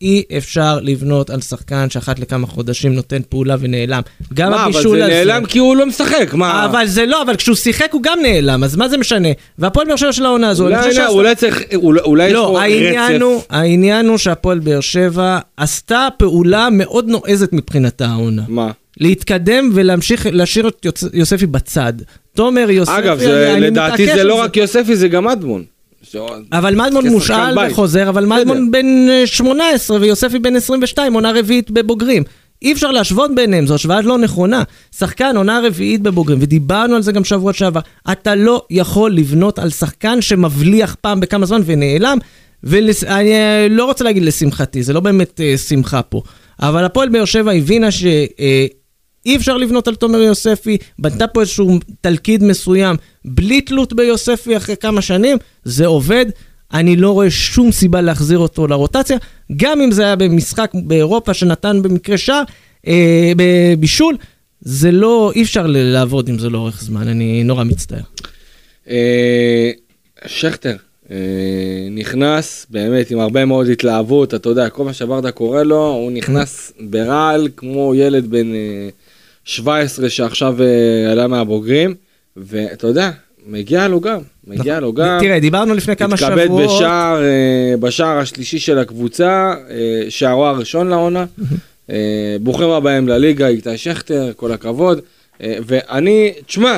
Speaker 3: אי אפשר לבנות על שחקן שאחת לכמה חודשים נותן פעולה ונעלם.
Speaker 2: גם מה, הבישול הזה... מה, אבל זה נעלם כי הוא לא משחק, מה?
Speaker 3: אבל זה לא, אבל כשהוא שיחק הוא גם נעלם, אז מה זה משנה? והפועל באר שבע של העונה הזו...
Speaker 2: אולי, לא, אולי צריך, אולי, אולי
Speaker 3: לא, יש פה העניין רצף. הוא, העניין הוא שהפועל באר שבע עשתה פעולה מאוד נועזת מבחינתה העונה.
Speaker 2: מה?
Speaker 3: להתקדם ולהמשיך להשאיר את יוספי בצד. תומר יוספי,
Speaker 2: אגב, זה, לדעתי זה לא רק יוספי, זה גם אדמון.
Speaker 3: אבל מדמון מושאל וחוזר, אבל מדמון בן 18 אה, ויוספי בן 22, עונה רביעית בבוגרים. אי אפשר להשוות ביניהם, זו השוואה לא נכונה. שחקן עונה רביעית בבוגרים, ודיברנו על זה גם שבוע שעבר, אתה לא יכול לבנות על שחקן שמבליח פעם בכמה זמן ונעלם, ואני אה, לא רוצה להגיד לשמחתי, זה לא באמת uh, שמחה פה, אבל הפועל באר שבע הבינה uh, אפשר לבנות על תומר יוספי, בנתה פה איזשהו תלכיד מסוים, בלי תלות ביוספי אחרי כמה שנים, זה עובד. אני לא רואה שום סיבה להחזיר אותו לרוטציה, גם אם זה היה במשחק באירופה שנתן במקרה שער, אה, בבישול, זה לא, אי אפשר לעבוד עם זה לאורך זמן, אני נורא מצטער.
Speaker 2: אה, שכטר, אה, נכנס באמת עם הרבה מאוד התלהבות, אתה יודע, כל מה שברדה קורא לו, הוא נכנס ברעל כמו ילד בן 17 שעכשיו עלה מהבוגרים, ואתה יודע, מגיע לו גם, מגיע נכון. לו גם.
Speaker 3: תראה, דיברנו לפני כמה שבועות.
Speaker 2: התכבד בשער, בשער השלישי של הקבוצה, שערו הראשון לעונה. ברוכים הבאים לליגה, איתי שכטר, כל הכבוד. ואני, תשמע,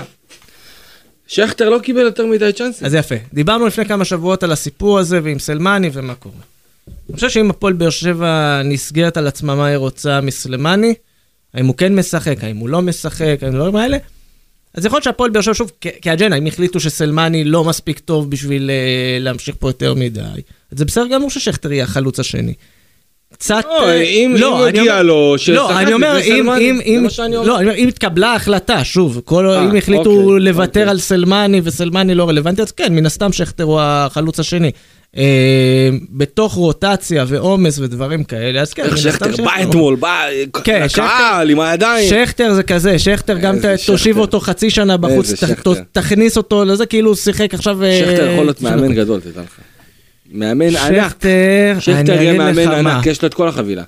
Speaker 2: שכטר לא קיבל יותר מדי צ'אנסים.
Speaker 3: אז יפה. דיברנו לפני כמה שבועות על הסיפור הזה ועם סלמני ומה קורה. אני חושב שאם הפועל באר שבע נסגרת על עצמה מה היא רוצה מסלמני, האם הוא כן משחק, האם הוא לא משחק, האם לא האלה, אז יכול להיות שהפועל באר שבע, שוב, כאג'נדה, אם החליטו שסלמני לא מספיק טוב בשביל uh, להמשיך פה יותר מדי, אז זה בסדר גמור ששכטר יהיה החלוץ השני.
Speaker 2: קצת... לא, אה, אם לא, יגיע לו,
Speaker 3: לא, אני אומר, אם, אם, אם, לא, אני אומר, אם התקבלה החלטה, שוב, כל, 아, אה, אם החליטו אוקיי, לוותר אוקיי. על סלמני וסלמני לא רלוונטי, אז כן, מן הסתם שכטר הוא החלוץ השני. אה, בתוך רוטציה ועומס ודברים כאלה, אז כן.
Speaker 2: איך שכטר בא אתמול, בא כן, לקהל עם הידיים.
Speaker 3: שכטר זה כזה, שכטר גם תושיב אותו חצי שנה בחוץ, תכניס אותו לזה, כאילו הוא שיחק עכשיו...
Speaker 2: שכטר יכול להיות מאמן גדול, תדע לך. מאמן ענק.
Speaker 3: שכטר,
Speaker 2: שכטר יהיה מאמן ענק, יש לו את כל החבילה.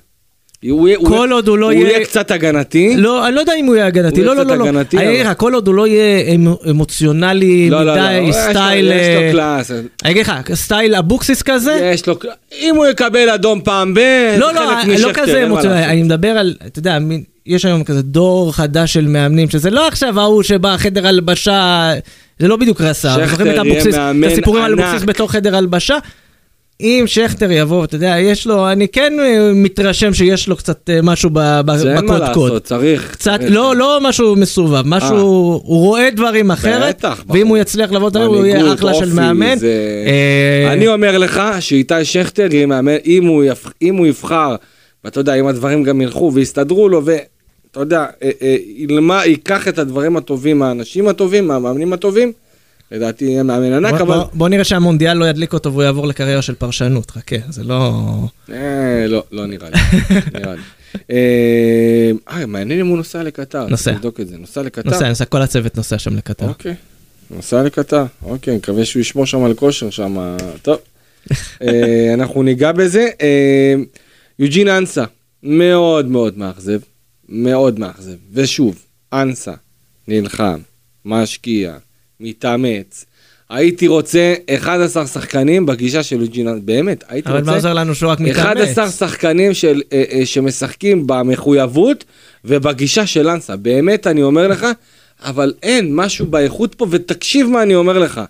Speaker 3: כל עוד הוא לא יהיה...
Speaker 2: הוא יהיה קצת הגנתי.
Speaker 3: לא, אני לא יודע אם הוא יהיה הגנתי. לא, לא, לא. אני אגיד לך, כל עוד הוא לא יהיה אמוציונלי
Speaker 2: לא, לא, לא,
Speaker 3: מדי, style... יש
Speaker 2: לו אה, class. אני
Speaker 3: אגיד לך, style אבוקסיס כזה?
Speaker 2: יש לו... אם הוא יקבל אדום פעם ב...
Speaker 3: לא, לא, לא כזה אמוציונלי. אני מדבר על, אתה יודע, יש היום כזה דור חדש של מאמנים, שזה לא עכשיו ההוא שבא חדר הלבשה, זה לא בדיוק רס"ר.
Speaker 2: שכטר יהיה מאמן ענק. את הסיפורים על אבוקסיס
Speaker 3: בתור חדר הלבשה. אם שכטר יבוא, אתה יודע, יש לו, אני כן אה, מתרשם שיש לו קצת אה, משהו בקודקוד. זה אין מה לעשות,
Speaker 2: צריך.
Speaker 3: קצת, לא, לא משהו מסובב, משהו, אה. הוא רואה דברים אחרת, בטח, ואם הוא יצליח לבוא, הוא יהיה אחלה של מאמן.
Speaker 2: אני אומר לך שאיתי שכטר יהיה מאמן, אם הוא יבחר, ואתה יודע, אם הדברים גם ילכו ויסתדרו לו, ואתה יודע, ייקח את הדברים הטובים מהאנשים הטובים, מהמאמנים הטובים, לדעתי יהיה מאמן ענק, אבל... בוא,
Speaker 3: בוא נראה שהמונדיאל לא ידליק אותו והוא יעבור לקריירה של פרשנות, חכה, זה לא...
Speaker 2: אה, לא, לא נראה לי, נראה לי. אה, אה, מעניין אם הוא נוסע לקטר,
Speaker 3: נוסע.
Speaker 2: נבדוק את זה, נוסע לקטר.
Speaker 3: נוסע, נוסע, כל הצוות נוסע שם לקטר.
Speaker 2: אוקיי, נוסע לקטר, אוקיי, מקווה שהוא ישמור שם על כושר שם, טוב. אה, אנחנו ניגע בזה. אה, יוג'ין אנסה, מאוד מאוד מאכזב, מאוד מאכזב, ושוב, אנסה, נלחם, משקיע. מתאמץ. הייתי רוצה 11 שחקנים בגישה של יוג'ין, באמת, הייתי
Speaker 3: אבל
Speaker 2: רוצה...
Speaker 3: אבל מה עוזר לנו שהוא רק מתאמץ?
Speaker 2: 11 שחקנים של, אה, אה, שמשחקים במחויבות ובגישה של אנסה, באמת אני אומר לך, אבל אין משהו באיכות פה, ותקשיב מה אני אומר לך.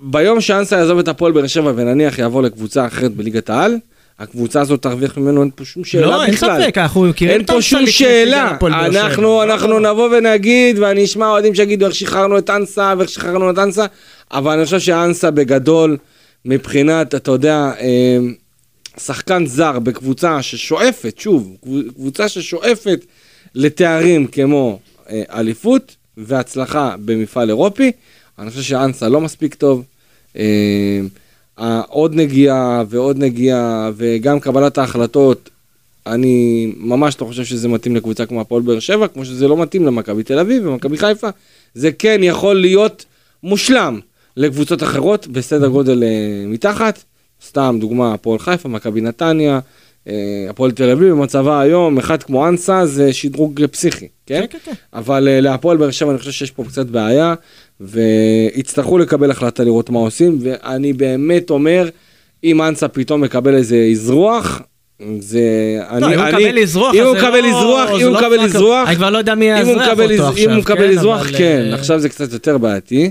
Speaker 2: ביום שאנסה יעזוב את הפועל באר שבע ונניח יעבור לקבוצה אחרת בליגת העל, הקבוצה הזאת תרוויח ממנו, אין פה שום שאלה
Speaker 3: לא, בכלל. לא, אין ספק, אנחנו מכירים
Speaker 2: אין פה שום שאלה. אנחנו, אנחנו נבוא ונגיד, ואני אשמע אוהדים שיגידו איך שחררנו את אנסה ואיך שחררנו את אנסה, אבל אני חושב שאנסה בגדול, מבחינת, אתה יודע, אה, שחקן זר בקבוצה ששואפת, שוב, קבוצה ששואפת לתארים כמו אה, אליפות והצלחה במפעל אירופי, אני חושב שאנסה לא מספיק טוב. אה, עוד נגיעה ועוד נגיעה וגם קבלת ההחלטות, אני ממש לא חושב שזה מתאים לקבוצה כמו הפועל באר שבע, כמו שזה לא מתאים למכבי תל אביב ומכבי חיפה. זה כן יכול להיות מושלם לקבוצות אחרות בסדר גודל אה, מתחת. סתם דוגמה, הפועל חיפה, מכבי נתניה, אה, הפועל תל אביב במצבה היום, אחד כמו אנסה זה שדרוג פסיכי, כן? כן, כן, כן. אבל להפועל באר שבע אני חושב שיש פה קצת בעיה. ויצטרכו לקבל החלטה לראות מה עושים, ואני באמת אומר, אם אנסה פתאום מקבל איזה אזרוח, זה...
Speaker 3: לא, אני, אם הוא מקבל אזרוח,
Speaker 2: אם הוא מקבל לא- אזרוח, אם הוא מקבל אזרוח,
Speaker 3: אני כבר לא יודע מי יאזרח אותו עכשיו,
Speaker 2: אם הוא מקבל אזרוח, כן, אה, עכשיו זה קצת יותר בעייתי.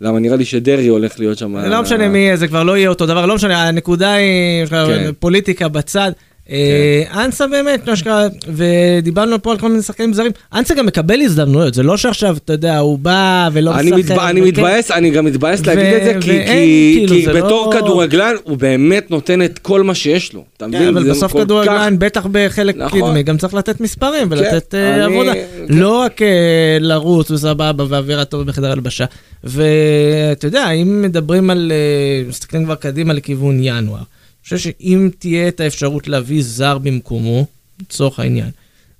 Speaker 2: למה נראה לי שדרעי הולך להיות שם...
Speaker 3: לא משנה מי, זה כבר לא יהיה אותו דבר, לא משנה, הנקודה היא, כן. פוליטיקה בצד. אה, כן. אנסה באמת, מה שקרה, ודיברנו פה על כל מיני שחקנים זרים, אנסה גם מקבל הזדמנויות, זה לא שעכשיו, אתה יודע, הוא בא ולא
Speaker 2: משחק. אני מתבאס, אני גם מתבאס להגיד את זה, כי כאילו, בתור לא- כדורגלן, הוא באמת נותן את כל מה שיש לו. אתה
Speaker 3: מבין? אבל בסוף כדורגלן, בטח בחלק נכון. קדמי, גם צריך לתת מספרים ולתת אה, עבודה. לא רק אה, לרוץ וסבבה ואווירה טובה בחדר הלבשה. ואתה יודע, אם מדברים על, מסתכלים כבר קדימה לכיוון ינואר. חושב שאם תהיה את האפשרות להביא זר במקומו, לצורך העניין,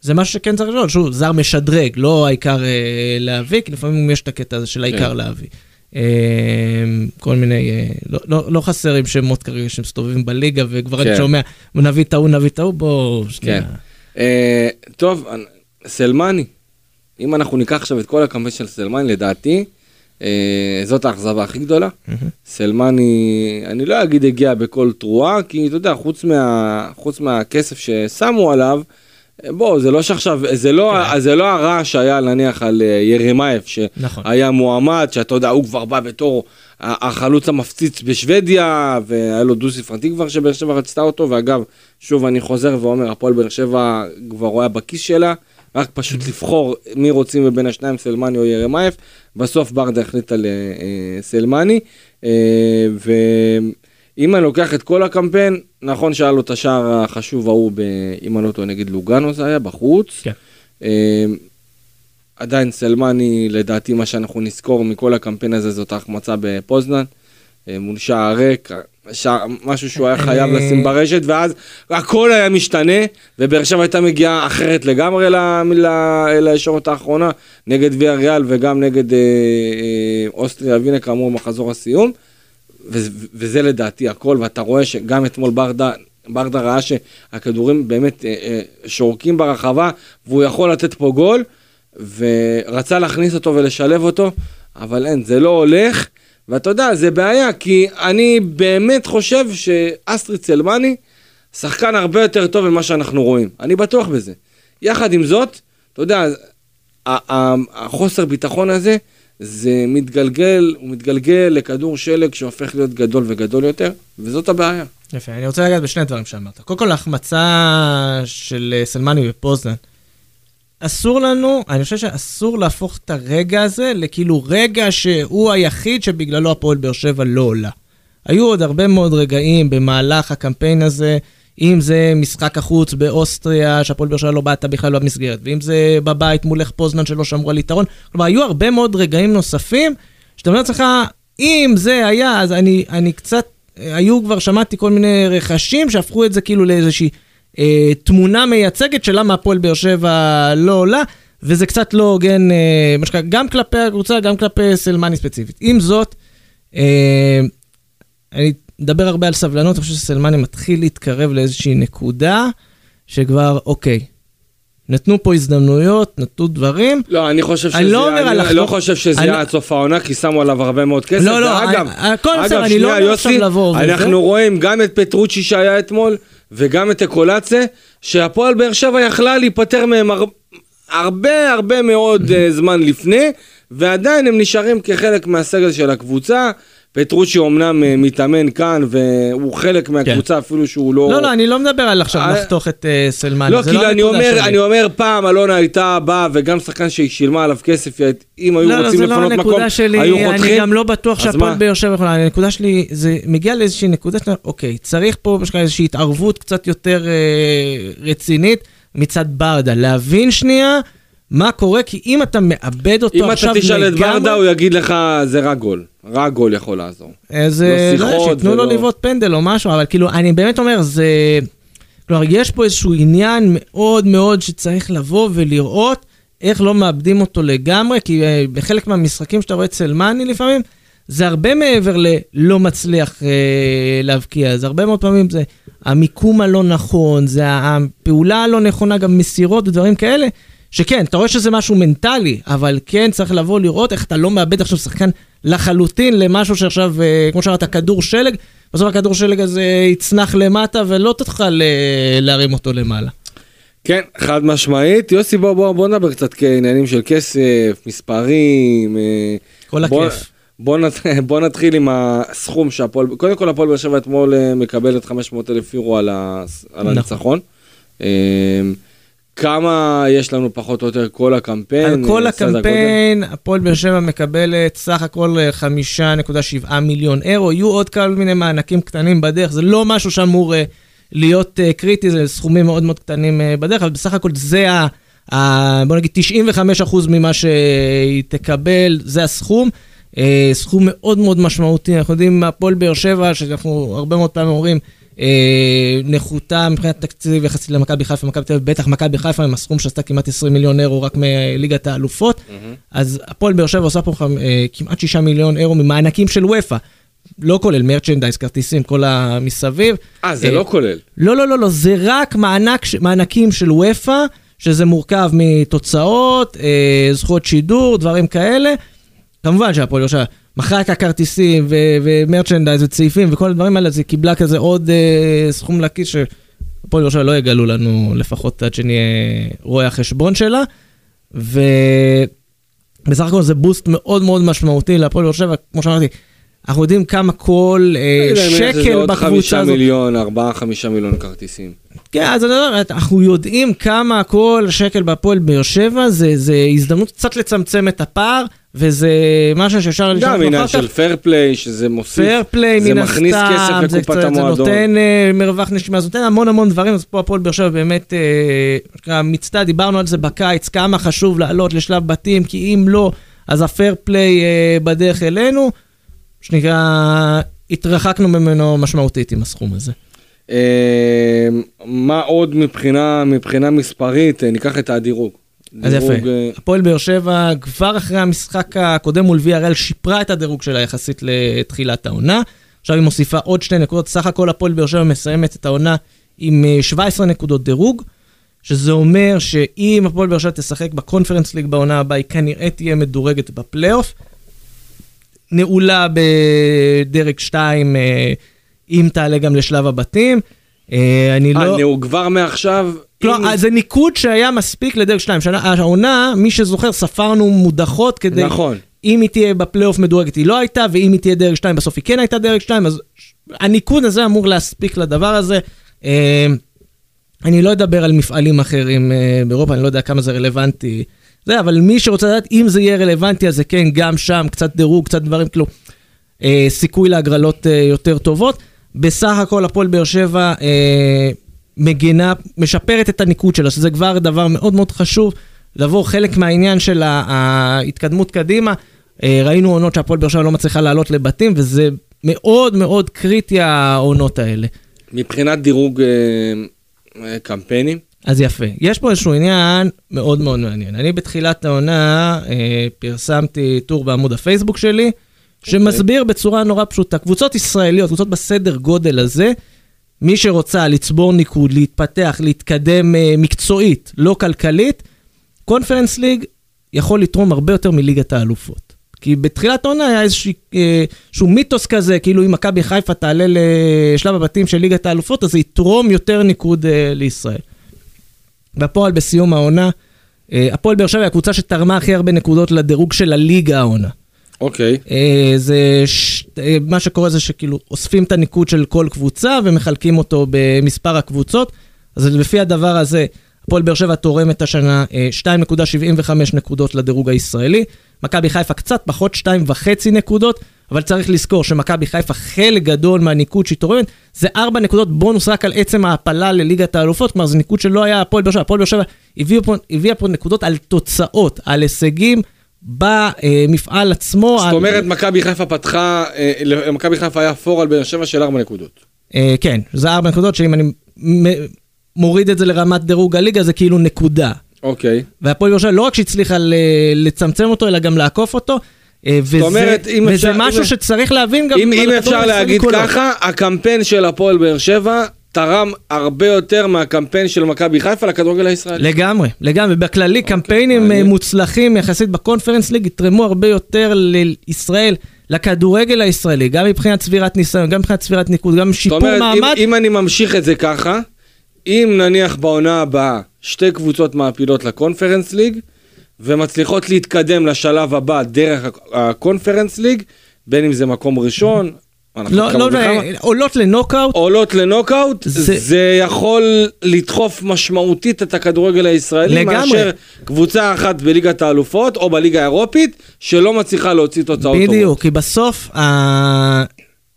Speaker 3: זה משהו שכן צריך לשאול, שוב, זר משדרג, לא העיקר אה, להביא, כי לפעמים יש את הקטע הזה של העיקר כן. להביא. אה, כל מיני, אה, לא, לא, לא חסרים שמות כרגע שמסתובבים בליגה, וכבר כן. אני שומע, נביא את ההוא, נביא את ההוא, בואו, שנייה. כן.
Speaker 2: אה, טוב, סלמני, אם אנחנו ניקח עכשיו את כל הקמפיין של סלמני, לדעתי, זאת האכזבה הכי גדולה. סלמני, אני לא אגיד הגיע בכל תרועה, כי אתה יודע, חוץ, מה, חוץ מהכסף ששמו עליו, אה, בוא, זה לא שעכשיו, זה לא, כן. זה לא הרע שהיה נניח על אה, ירמייב, נכון. שהיה נכון. מועמד, שאתה יודע, הוא כבר בא בתור החלוץ המפציץ בשוודיה, והיה לו דו ספרתי כבר שבאר שבע רצתה אותו, ואגב, שוב אני חוזר ואומר, הפועל באר שבע כבר היה בכיס שלה. רק פשוט לבחור מי רוצים מבין השניים, סלמני או ירמייף. בסוף ברדה החליט על אה, אה, סלמני. אה, ואם אני לוקח את כל הקמפיין, נכון שהיה לו את השער החשוב ההוא, אם אני לא טועה, נגיד לוגנו זה היה, בחוץ. כן. עדיין סלמני, לדעתי, מה שאנחנו נזכור מכל הקמפיין הזה זאת ההחמצה בפוזנן. מול שער ריק, משהו שהוא היה חייב לשים ברשת, ואז הכל היה משתנה, ובאר שבע הייתה מגיעה אחרת לגמרי לישורת האחרונה, נגד ויה ריאל וגם נגד אה, אה, אוסטריה ווינה, כאמור, מחזור הסיום. וזה לדעתי הכל, ואתה רואה שגם אתמול ברדה, ברדה ראה שהכדורים באמת אה, אה, שורקים ברחבה, והוא יכול לתת פה גול, ורצה להכניס אותו ולשלב אותו, אבל אין, זה לא הולך. ואתה יודע, זה בעיה, כי אני באמת חושב שאסטרי צלמני, שחקן הרבה יותר טוב ממה שאנחנו רואים. אני בטוח בזה. יחד עם זאת, אתה יודע, החוסר ביטחון הזה, זה מתגלגל, הוא מתגלגל לכדור שלג שהופך להיות גדול וגדול יותר, וזאת הבעיה.
Speaker 3: יפה, אני רוצה לגעת בשני דברים שאמרת. קודם כל, ההחמצה של אה, סלמני בפוזנן. אסור לנו, אני חושב שאסור להפוך את הרגע הזה לכאילו רגע שהוא היחיד שבגללו הפועל באר שבע לא עולה. היו עוד הרבה מאוד רגעים במהלך הקמפיין הזה, אם זה משחק החוץ באוסטריה, שהפועל באר שבע לא בעטה בכלל במסגרת, ואם זה בבית מול איך פוזנן שלא שמרו על יתרון. כלומר, היו הרבה מאוד רגעים נוספים, שאתה אומר לעצמך, אם זה היה, אז אני, אני קצת, היו כבר, שמעתי כל מיני רכשים שהפכו את זה כאילו לאיזושהי... אה, תמונה מייצגת של למה הפועל באר שבע לא עולה, וזה קצת לא הוגן, אה, גם כלפי הקבוצה, גם כלפי סלמני ספציפית. עם זאת, אה, אני מדבר הרבה על סבלנות, אני חושב שסלמני מתחיל להתקרב לאיזושהי נקודה, שכבר, אוקיי, נתנו פה הזדמנויות, נתנו דברים.
Speaker 2: לא, אני חושב שזה, אני לא, אני לחתוך... לא חושב שזה יהיה עד סוף העונה, כי שמו עליו הרבה מאוד כסף.
Speaker 3: לא, לא, ואגב, הכל בסדר, אני לא אומר עכשיו לבוא.
Speaker 2: אנחנו רואים גם את פטרוצ'י שהיה אתמול, וגם את אקולציה, שהפועל באר שבע יכלה להיפטר מהם הר... הרבה הרבה מאוד uh, זמן לפני, ועדיין הם נשארים כחלק מהסגל של הקבוצה. פטרוצ'י אמנם uh, מתאמן כאן והוא חלק מהקבוצה כן. אפילו שהוא לא...
Speaker 3: לא, לא, אני לא מדבר על עכשיו אה, לחתוך את uh, סלמני,
Speaker 2: לא, זה לא אני אומר, שלי. אני אומר, פעם אלונה הייתה באה וגם שחקן שהיא שילמה עליו כסף, אם היו לא, רוצים לא, לפנות לא מקום,
Speaker 3: שלי, היו חותכים. אני גם לא בטוח שהפועל באר שבע יכולה, הנקודה שלי, זה מגיע לאיזושהי נקודה אוקיי, צריך פה איזושהי התערבות קצת יותר אה, רצינית מצד ברדה, להבין שנייה. מה קורה, כי אם אתה מאבד אותו עכשיו
Speaker 2: לגמרי... אם אתה תשאל את ברדה, הוא יגיד לך, זה רק גול. רק גול יכול לעזור.
Speaker 3: איזה, לא, לא שייתנו לו. לבעוט פנדל או משהו, אבל כאילו, אני באמת אומר, זה... כלומר, יש פה איזשהו עניין מאוד מאוד שצריך לבוא ולראות איך לא מאבדים אותו לגמרי, כי אה, בחלק מהמשחקים שאתה רואה אצל מאני לפעמים, זה הרבה מעבר ללא מצליח אה, להבקיע, זה הרבה מאוד פעמים זה המיקום הלא נכון, זה הפעולה הלא נכונה, גם מסירות ודברים כאלה, שכן, אתה רואה שזה משהו מנטלי, אבל כן צריך לבוא לראות איך אתה לא מאבד עכשיו שחקן לחלוטין למשהו שעכשיו, אה, כמו שאמרת, כדור שלג, בסוף הכדור שלג הזה יצנח למטה ולא תוכל אה, להרים אותו למעלה.
Speaker 2: כן, חד משמעית. יוסי, בוא, בוא, בוא נדבר קצת כעניינים של כסף, מספרים.
Speaker 3: כל בוא, הכיף.
Speaker 2: בוא, נת... בוא נתחיל עם הסכום שהפועל, קודם כל הפועל באר שבע אתמול אה, מקבלת 500 אלף יורו על, ה... על נכון. כמה יש לנו פחות או יותר כל הקמפיין?
Speaker 3: על כל הקמפיין, הפועל באר שבע מקבלת סך הכל 5.7 מיליון אירו, יהיו עוד כל מיני מענקים קטנים בדרך, זה לא משהו שאמור להיות קריטי, זה סכומים מאוד מאוד קטנים בדרך, אבל בסך הכל זה ה... בוא נגיד 95% ממה שהיא תקבל, זה הסכום. אה, סכום מאוד מאוד משמעותי, אנחנו יודעים מהפועל באר שבע, שאנחנו הרבה מאוד פעמים אומרים, אה, נחותה מבחינת תקציב יחסית למכבי חיפה, מכבי תל אביב, בטח מכבי חיפה עם הסכום שעשתה כמעט 20 מיליון אירו רק מליגת האלופות. Mm-hmm. אז הפועל באר שבע עושה פה אה, כמעט 6 מיליון אירו ממענקים של וופא. לא כולל מרצ'נדייז, כרטיסים, כל המסביב.
Speaker 2: אה, זה לא כולל.
Speaker 3: לא, לא, לא, לא, זה רק מענק, מענקים של וופא. שזה מורכב מתוצאות, אה, זכויות שידור, דברים כאלה. כמובן שהפועל ירושלים מכרה את הכרטיסים ומרצ'נדייז וצעיפים וכל הדברים האלה, אז היא קיבלה כזה עוד אה, סכום לכיס שהפועל ירושלים לא יגלו לנו לפחות עד שנהיה רואה החשבון שלה. ובסך הכל זה boost מאוד מאוד משמעותי להפועל ירושלים, כמו שאמרתי, אנחנו יודעים כמה כל אה, שקל בקבוצה הזאת.
Speaker 2: מיליון, 4-5 מיליון כרטיסים.
Speaker 3: כן, אז אני אומר, אנחנו יודעים כמה כל שקל בהפועל באר שבע, זה, זה הזדמנות קצת לצמצם את הפער, וזה משהו שאפשר
Speaker 2: לשאול גם עניין של fair play, שזה מוסיף,
Speaker 3: fair play מן הסתם, מכניס כסף לקופת המועדון. זה נותן uh, מרווח נשימה, זה נותן המון המון דברים, אז פה הפועל באר שבע באמת, uh, מצטע, דיברנו על זה בקיץ, כמה חשוב לעלות לשלב בתים, כי אם לא, אז הפייר פליי uh, בדרך אלינו. שנקרא, התרחקנו ממנו משמעותית עם הסכום הזה.
Speaker 2: אה, מה עוד מבחינה, מבחינה מספרית, אה, ניקח את הדירוג.
Speaker 3: אז יפה, אה, הפועל באר שבע כבר אחרי המשחק הקודם מול ויארל שיפרה את הדירוג שלה יחסית לתחילת העונה. עכשיו היא מוסיפה עוד שתי נקודות, סך הכל הפועל באר שבע מסיימת את העונה עם 17 נקודות דירוג, שזה אומר שאם הפועל באר שבע תשחק בקונפרנס ליג בעונה הבאה, היא כנראה תהיה מדורגת בפלייאוף. נעולה בדרג 2, אה, אם תעלה גם לשלב הבתים.
Speaker 2: אה, אני לא... אה, כבר מעכשיו?
Speaker 3: כלומר. זה ניקוד שהיה מספיק לדרג 2. שנה, העונה, מי שזוכר, ספרנו מודחות כדי...
Speaker 2: נכון.
Speaker 3: אם היא תהיה בפלייאוף מדורגת, היא לא הייתה, ואם היא תהיה דרג 2, בסוף היא כן הייתה דרג 2, אז הניקוד הזה אמור להספיק לדבר הזה. אני לא אדבר על מפעלים אחרים באירופה, אני לא יודע כמה זה רלוונטי זה, אבל מי שרוצה לדעת אם זה יהיה רלוונטי, אז זה כן, גם שם, קצת דירוג, קצת דברים, כאילו, אה, סיכוי להגרלות אה, יותר טובות. בסך הכל הפועל באר שבע אה, מגינה, משפרת את הניקוד שלה, שזה כבר דבר מאוד מאוד חשוב, לבוא חלק מהעניין של ההתקדמות קדימה. אה, ראינו עונות שהפועל באר שבע לא מצליחה לעלות לבתים, וזה מאוד מאוד קריטי העונות האלה.
Speaker 2: מבחינת דירוג אה, אה קמפיינים?
Speaker 3: אז יפה. יש פה איזשהו עניין מאוד מאוד מעניין. אני בתחילת העונה אה, פרסמתי טור בעמוד הפייסבוק שלי, שמסביר okay. בצורה נורא פשוטה. קבוצות ישראליות, קבוצות בסדר גודל הזה, מי שרוצה לצבור ניקוד, להתפתח, להתקדם אה, מקצועית, לא כלכלית, קונפרנס ליג יכול לתרום הרבה יותר מליגת האלופות. כי בתחילת העונה היה איזשהו, אה, מיתוס כזה, כאילו אם מכבי חיפה תעלה לשלב הבתים של ליגת האלופות, אז זה יתרום יותר ניקוד אה, לישראל. בפועל בסיום העונה, אה, הפועל באר שבע היא הקבוצה שתרמה הכי הרבה נקודות לדירוג של הליגה העונה.
Speaker 2: אוקיי.
Speaker 3: אה, זה, ש... אה, מה שקורה זה שכאילו אוספים את הניקוד של כל קבוצה ומחלקים אותו במספר הקבוצות. אז לפי הדבר הזה, הפועל באר שבע תורמת השנה 2.75 נקודות לדירוג הישראלי. מכבי חיפה קצת פחות 2.5 נקודות, אבל צריך לזכור שמכבי חיפה, חלק גדול מהניקוד שהיא תורמת, זה 4 נקודות בונוס רק על עצם ההעפלה לליגת האלופות, כלומר זה ניקוד שלא היה הפועל באר שבע. הפועל באר שבע הביאה פה, הביא פה נקודות על תוצאות, על הישגים. במפעל עצמו.
Speaker 2: זאת אומרת. מכבי חיפה פתחה, אה, למכבי חיפה היה פור על באר שבע של 4 נקודות.
Speaker 3: אה, כן, זה 4 נקודות שאם אני מוריד את זה לרמת דירוג הליגה, זה כאילו נקודה.
Speaker 2: אוקיי.
Speaker 3: והפועל שבע לא רק שהצליחה לצמצם אותו, אלא גם לעקוף אותו. אה, וזה, אומרת, וזה אפשר, משהו אם, שצריך להבין גם...
Speaker 2: אם, אם אפשר להגיד ככה, הקמפיין של הפועל באר שבע תרם הרבה יותר מהקמפיין של מכבי חיפה לכדורגל הישראלי.
Speaker 3: לגמרי, לגמרי. בכללי, אוקיי, קמפיינים אני... מוצלחים יחסית בקונפרנס ליג יתרמו הרבה יותר לישראל. לכדורגל הישראלי, גם מבחינת צבירת ניסיון, גם מבחינת צבירת ניקוד, גם שיפור אומרת, מעמד.
Speaker 2: אם, אם אני ממשיך את זה ככה, אם נניח בעונה הבאה שתי קבוצות מעפילות לקונפרנס ליג, ומצליחות להתקדם לשלב הבא דרך הקונפרנס ליג, בין אם זה מקום ראשון,
Speaker 3: לא, לא, עולות לנוקאוט.
Speaker 2: עולות לנוקאוט, זה... זה יכול לדחוף משמעותית את הכדורגל הישראלי, לגמרי. מאשר קבוצה אחת בליגת האלופות או בליגה האירופית, שלא מצליחה להוציא תוצאות
Speaker 3: טובות. בדיוק, כי בסוף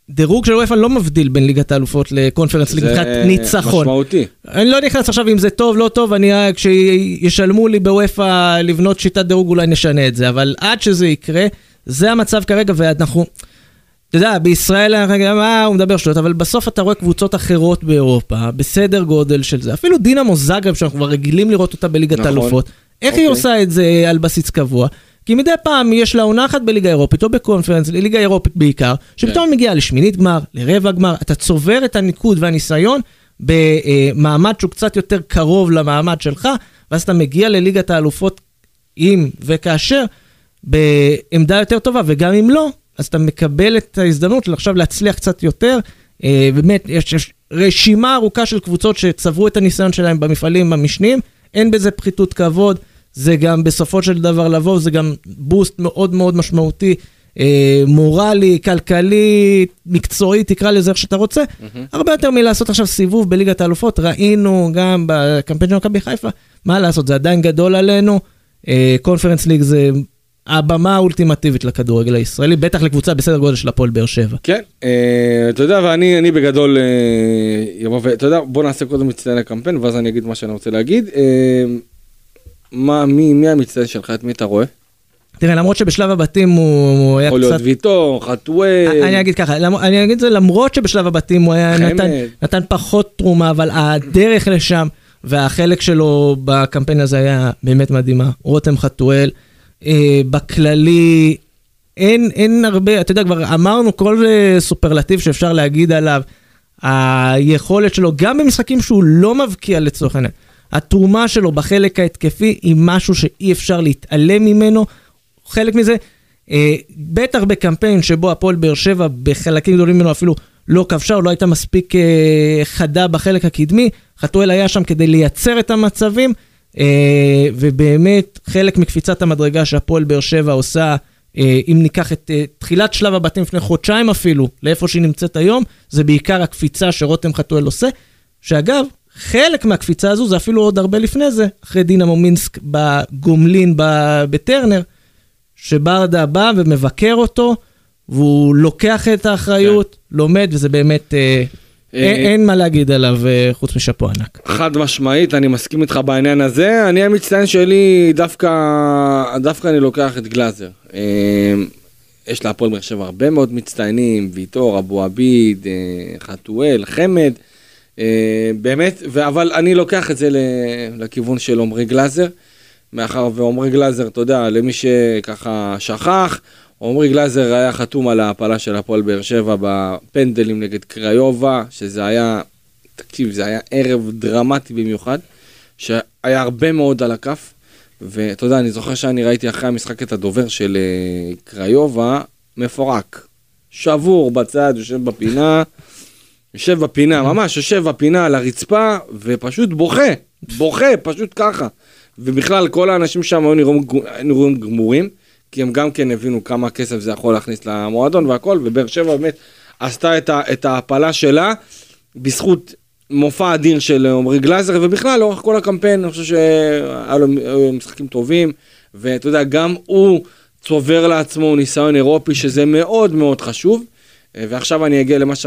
Speaker 3: הדירוג של וופא לא מבדיל בין ליגת האלופות לקונפרנס ליג מבחינת ניצחון.
Speaker 2: זה משמעותי.
Speaker 3: אני לא נכנס עכשיו אם זה טוב, לא טוב, אני, כשישלמו לי בוופא לבנות שיטת דירוג אולי נשנה את זה, אבל עד שזה יקרה, זה המצב כרגע ואנחנו... אתה יודע, בישראל, מה הוא מדבר שטויות, אבל בסוף אתה רואה קבוצות אחרות באירופה, בסדר גודל של זה. אפילו דינמו זאגרב, שאנחנו כבר רגילים לראות אותה בליגת נכון. האלופות. איך אוקיי. היא עושה את זה על בסיס קבוע? כי מדי פעם יש לה עונה אחת בליגה האירופית, או בקונפרנס, ליגה אירופית בעיקר, שפתאום כן. מגיעה לשמינית גמר, לרבע גמר, אתה צובר את הניקוד והניסיון במעמד שהוא קצת יותר קרוב למעמד שלך, ואז אתה מגיע לליגת האלופות אם וכאשר, בעמדה יותר טובה, וגם אם לא, אז אתה מקבל את ההזדמנות עכשיו להצליח קצת יותר. אה, באמת, יש, יש רשימה ארוכה של קבוצות שצברו את הניסיון שלהם במפעלים המשניים, אין בזה פחיתות כבוד, זה גם בסופו של דבר לבוא, זה גם בוסט מאוד מאוד משמעותי, אה, מורלי, כלכלי, מקצועי, תקרא לזה איך שאתה רוצה. Mm-hmm. הרבה יותר מלעשות עכשיו סיבוב בליגת האלופות, ראינו גם בקמפיין של מכבי חיפה, מה לעשות, זה עדיין גדול עלינו. קונפרנס אה, ליג זה הבמה האולטימטיבית לכדורגל הישראלי, בטח לקבוצה בסדר גודל של הפועל באר שבע.
Speaker 2: כן, אה, אתה יודע, ואני בגדול אה, יבוא ו... אתה יודע, בוא נעשה קודם מצטיין הקמפיין, ואז אני אגיד מה שאני רוצה להגיד. אה, מה, מי, מי המצטיין שלך? את מי אתה רואה?
Speaker 3: תראה, למרות שבשלב הבתים הוא היה
Speaker 2: קצת... יכול להיות ויטור, חתואל.
Speaker 3: אני אגיד ככה, אני אגיד זה למרות שבשלב הבתים הוא היה נתן, נתן פחות תרומה, אבל הדרך לשם והחלק שלו בקמפיין הזה היה באמת מדהימה. רותם חתואל. אה, בכללי, אין, אין הרבה, אתה יודע, כבר אמרנו כל אה, סופרלטיב שאפשר להגיד עליו, היכולת שלו, גם במשחקים שהוא לא מבקיע לצורך העניין, התרומה שלו בחלק ההתקפי היא משהו שאי אפשר להתעלם ממנו. חלק מזה, אה, בטח בקמפיין שבו הפועל באר שבע בחלקים גדולים ממנו אפילו לא כבשה או לא הייתה מספיק אה, חדה בחלק הקדמי, חתואל היה שם כדי לייצר את המצבים. אה, ובאמת, חלק מקפיצת המדרגה שהפועל באר שבע עושה, אה, אם ניקח את אה, תחילת שלב הבתים לפני חודשיים אפילו, לאיפה שהיא נמצאת היום, זה בעיקר הקפיצה שרותם חתואל עושה, שאגב, חלק מהקפיצה הזו זה אפילו עוד הרבה לפני זה, אחרי דינמו מינסק בגומלין בטרנר, שברדה בא ומבקר אותו, והוא לוקח את האחריות, כן. לומד, וזה באמת אין מה להגיד עליו אה, חוץ משאפו ענק.
Speaker 2: חד משמעית, אני מסכים איתך בעניין הזה. אני המצטיין שלי, דווקא, דווקא אני לוקח את גלאזר. אה, יש להפועל באר שבע הרבה מאוד מצטיינים, ויטור, אבו עביד, חתואל, חמד. באמת, אבל אני לוקח את זה לכיוון של עמרי גלאזר. מאחר ועמרי גלאזר, אתה יודע, למי שככה שכח, עמרי גלאזר היה חתום על ההפלה של הפועל באר שבע בפנדלים נגד קריובה, שזה היה, תקשיב, זה היה ערב דרמטי במיוחד, שהיה הרבה מאוד על הכף, ואתה יודע, אני זוכר שאני ראיתי אחרי המשחק את הדובר של uh, קריובה, מפורק, שבור בצד, יושב בפינה, יושב בפינה, ממש יושב בפינה על הרצפה, ופשוט בוכה, בוכה, פשוט ככה. ובכלל, כל האנשים שם היו נראים גמורים. כי הם גם כן הבינו כמה כסף זה יכול להכניס למועדון והכל, ובאר שבע באמת עשתה את, ה, את ההפלה שלה בזכות מופע אדיר של עמרי גלאזר, ובכלל לאורך כל הקמפיין אני חושב שהיו לו משחקים טובים, ואתה יודע, גם הוא צובר לעצמו ניסיון אירופי, שזה מאוד מאוד חשוב. ועכשיו אני אגיע למה ש...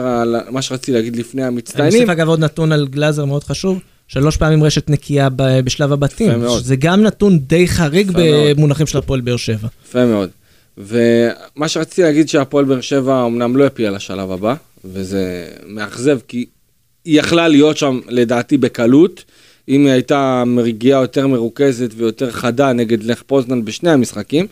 Speaker 2: שרציתי להגיד לפני המצטיינים. אני
Speaker 3: אוסיף אגב עוד נתון על גלאזר מאוד חשוב. שלוש פעמים רשת נקייה בשלב הבתים. זה גם נתון די חריג במונחים של הפועל באר שבע.
Speaker 2: יפה מאוד. ומה שרציתי להגיד שהפועל באר שבע אמנם לא הפיע לשלב הבא, וזה מאכזב כי היא יכלה להיות שם לדעתי בקלות, אם היא הייתה מרגיעה יותר מרוכזת ויותר חדה נגד לך פוזנן בשני המשחקים.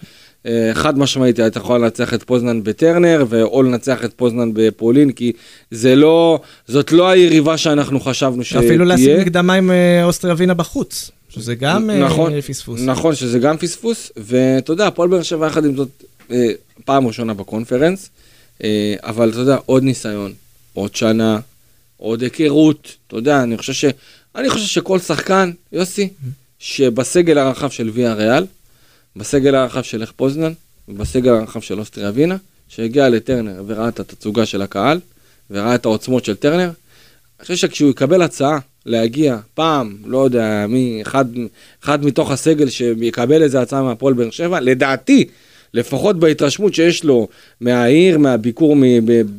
Speaker 2: אה, חד משמעית היית יכול לנצח את פוזנן בטרנר או לנצח את פוזנן בפולין כי זה לא זאת לא היריבה שאנחנו חשבנו שתהיה.
Speaker 3: אפילו לשים מקדמה עם אה, אוסטריה ווינה בחוץ שזה גם אה,
Speaker 2: נכון,
Speaker 3: פספוס.
Speaker 2: נכון שזה גם פספוס ואתה יודע הפועל באר שבע יחד עם זאת פעם ראשונה בקונפרנס אבל אתה יודע עוד ניסיון עוד שנה עוד היכרות אתה יודע אני חושב ש... אני חושב שכל שחקן יוסי שבסגל הרחב של ויה ריאל בסגל הרחב של לך פוזנן ובסגל הרחב של אוסטריה ווינה, שהגיע לטרנר וראה את התצוגה של הקהל, וראה את העוצמות של טרנר, אני חושב שכשהוא יקבל הצעה להגיע פעם, לא יודע מי, אחד, אחד מתוך הסגל שיקבל איזה הצעה מהפועל באר שבע, לדעתי, לפחות בהתרשמות שיש לו מהעיר, מהביקור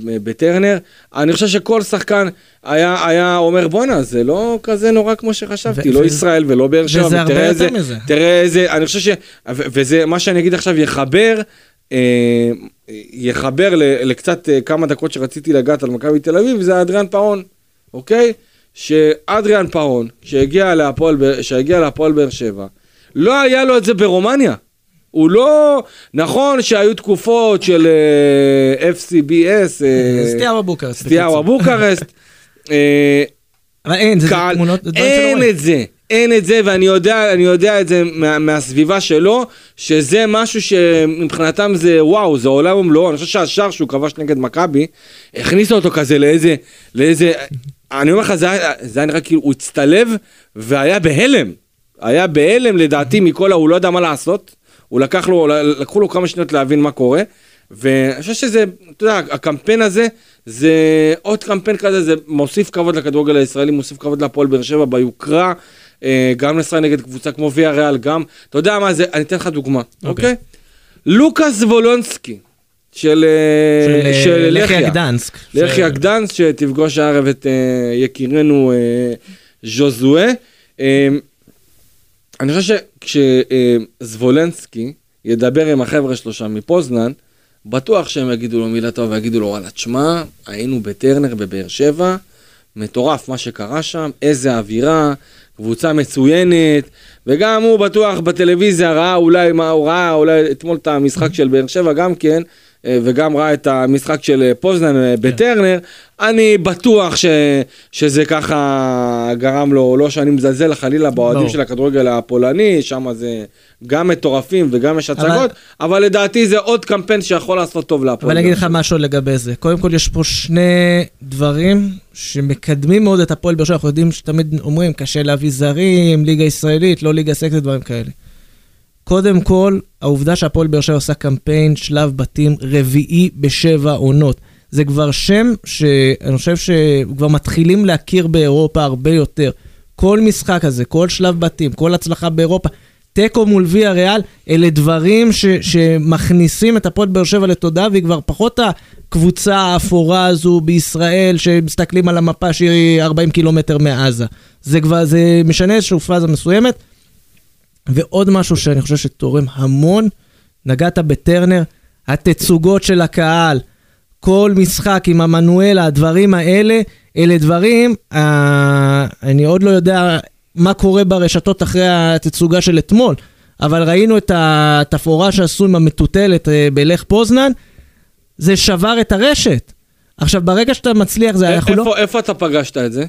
Speaker 2: בטרנר, אני חושב שכל שחקן היה, היה אומר בואנה זה לא כזה נורא כמו שחשבתי, ו- לא ו- ישראל ולא באר שבע,
Speaker 3: וזה הרבה יותר מזה.
Speaker 2: תראה איזה, אני חושב ש... ו- וזה מה שאני אגיד עכשיו יחבר, אה, יחבר לקצת אה, כמה דקות שרציתי לגעת על מכבי תל אביב, זה אדריאן פאון, אוקיי? שאדריאן פאון, שהגיע להפועל באר שבע, לא היה לו את זה ברומניה. הוא לא, נכון שהיו תקופות של uh, FCBS,
Speaker 3: uh, סטיהו בוקרסט.
Speaker 2: סטיהו בוקרסט.
Speaker 3: אה, אבל אין, זה קהל, תמונות,
Speaker 2: אין את זה, אין את זה, ואני יודע, יודע את זה מה, מהסביבה שלו, שזה משהו שמבחינתם זה וואו, זה עולם ומלואו, אני חושב שהשער שהוא כבש נגד מכבי, הכניס אותו כזה לאיזה, לאיזה, אני אומר לך, זה היה נראה כאילו, הוא הצטלב והיה בהלם, היה בהלם לדעתי מכל ה... הוא לא יודע מה לעשות. הוא לקח לו, לקחו לו כמה שניות להבין מה קורה, ואני חושב שזה, אתה יודע, הקמפיין הזה, זה עוד קמפיין כזה, זה מוסיף כבוד לכדורגל הישראלי, מוסיף כבוד להפועל באר שבע ביוקרה, אה, גם לישראל נגד קבוצה כמו ויה ריאל, גם, אתה יודע מה זה, אני אתן לך דוגמה, אוקיי? Okay. Okay? לוקאס וולונסקי. של,
Speaker 3: אה, של, של לחיה גדנסק.
Speaker 2: לחיה. גדנסק, שתפגוש הערב את יקירנו ז'וזואה. אני חושב שכשזבולנסקי ידבר עם החבר'ה שלו שם מפוזנן, בטוח שהם יגידו לו מילה טובה ויגידו לו וואלה, תשמע, היינו בטרנר בבאר שבע, מטורף מה שקרה שם, איזה אווירה, קבוצה מצוינת, וגם הוא בטוח בטלוויזיה ראה אולי מה הוא ראה, אולי אתמול את המשחק של באר שבע גם כן, וגם ראה את המשחק של אה, פוזנן אה, כן. בטרנר, אני בטוח ש, שזה ככה גרם לו, לא שאני מזלזל חלילה באוהדים של הכדורגל הפולני, שם זה גם מטורפים וגם יש הצגות, אבל, אבל לדעתי זה עוד קמפיין שיכול לעשות טוב להפועל.
Speaker 3: אבל אני אגיד לך משהו לגבי זה. קודם כל יש פה שני דברים שמקדמים מאוד את הפועל באר שבע, אנחנו יודעים שתמיד אומרים, קשה להביא זרים, ליגה ישראלית, לא ליגה סקטית, דברים כאלה. קודם כל, העובדה שהפועל באר שבע עושה קמפיין שלב בתים רביעי בשבע עונות. זה כבר שם שאני חושב שכבר מתחילים להכיר באירופה הרבה יותר. כל משחק הזה, כל שלב בתים, כל הצלחה באירופה, תיקו מול ויה ריאל, אלה דברים ש, שמכניסים את הפועל באר שבע לתודעה, והיא כבר פחות הקבוצה האפורה הזו בישראל, שמסתכלים על המפה שהיא 40 קילומטר מעזה. זה כבר, זה משנה איזושהי פאזה מסוימת. ועוד משהו שאני חושב שתורם המון, נגעת בטרנר, התצוגות של הקהל, כל משחק עם המנואלה, הדברים האלה, אלה דברים, אה, אני עוד לא יודע מה קורה ברשתות אחרי התצוגה של אתמול, אבל ראינו את התפאורה שעשו עם המטוטלת אה, בלך פוזנן, זה שבר את הרשת. עכשיו, ברגע שאתה מצליח, זה אנחנו
Speaker 2: לא... איפה אתה פגשת את זה?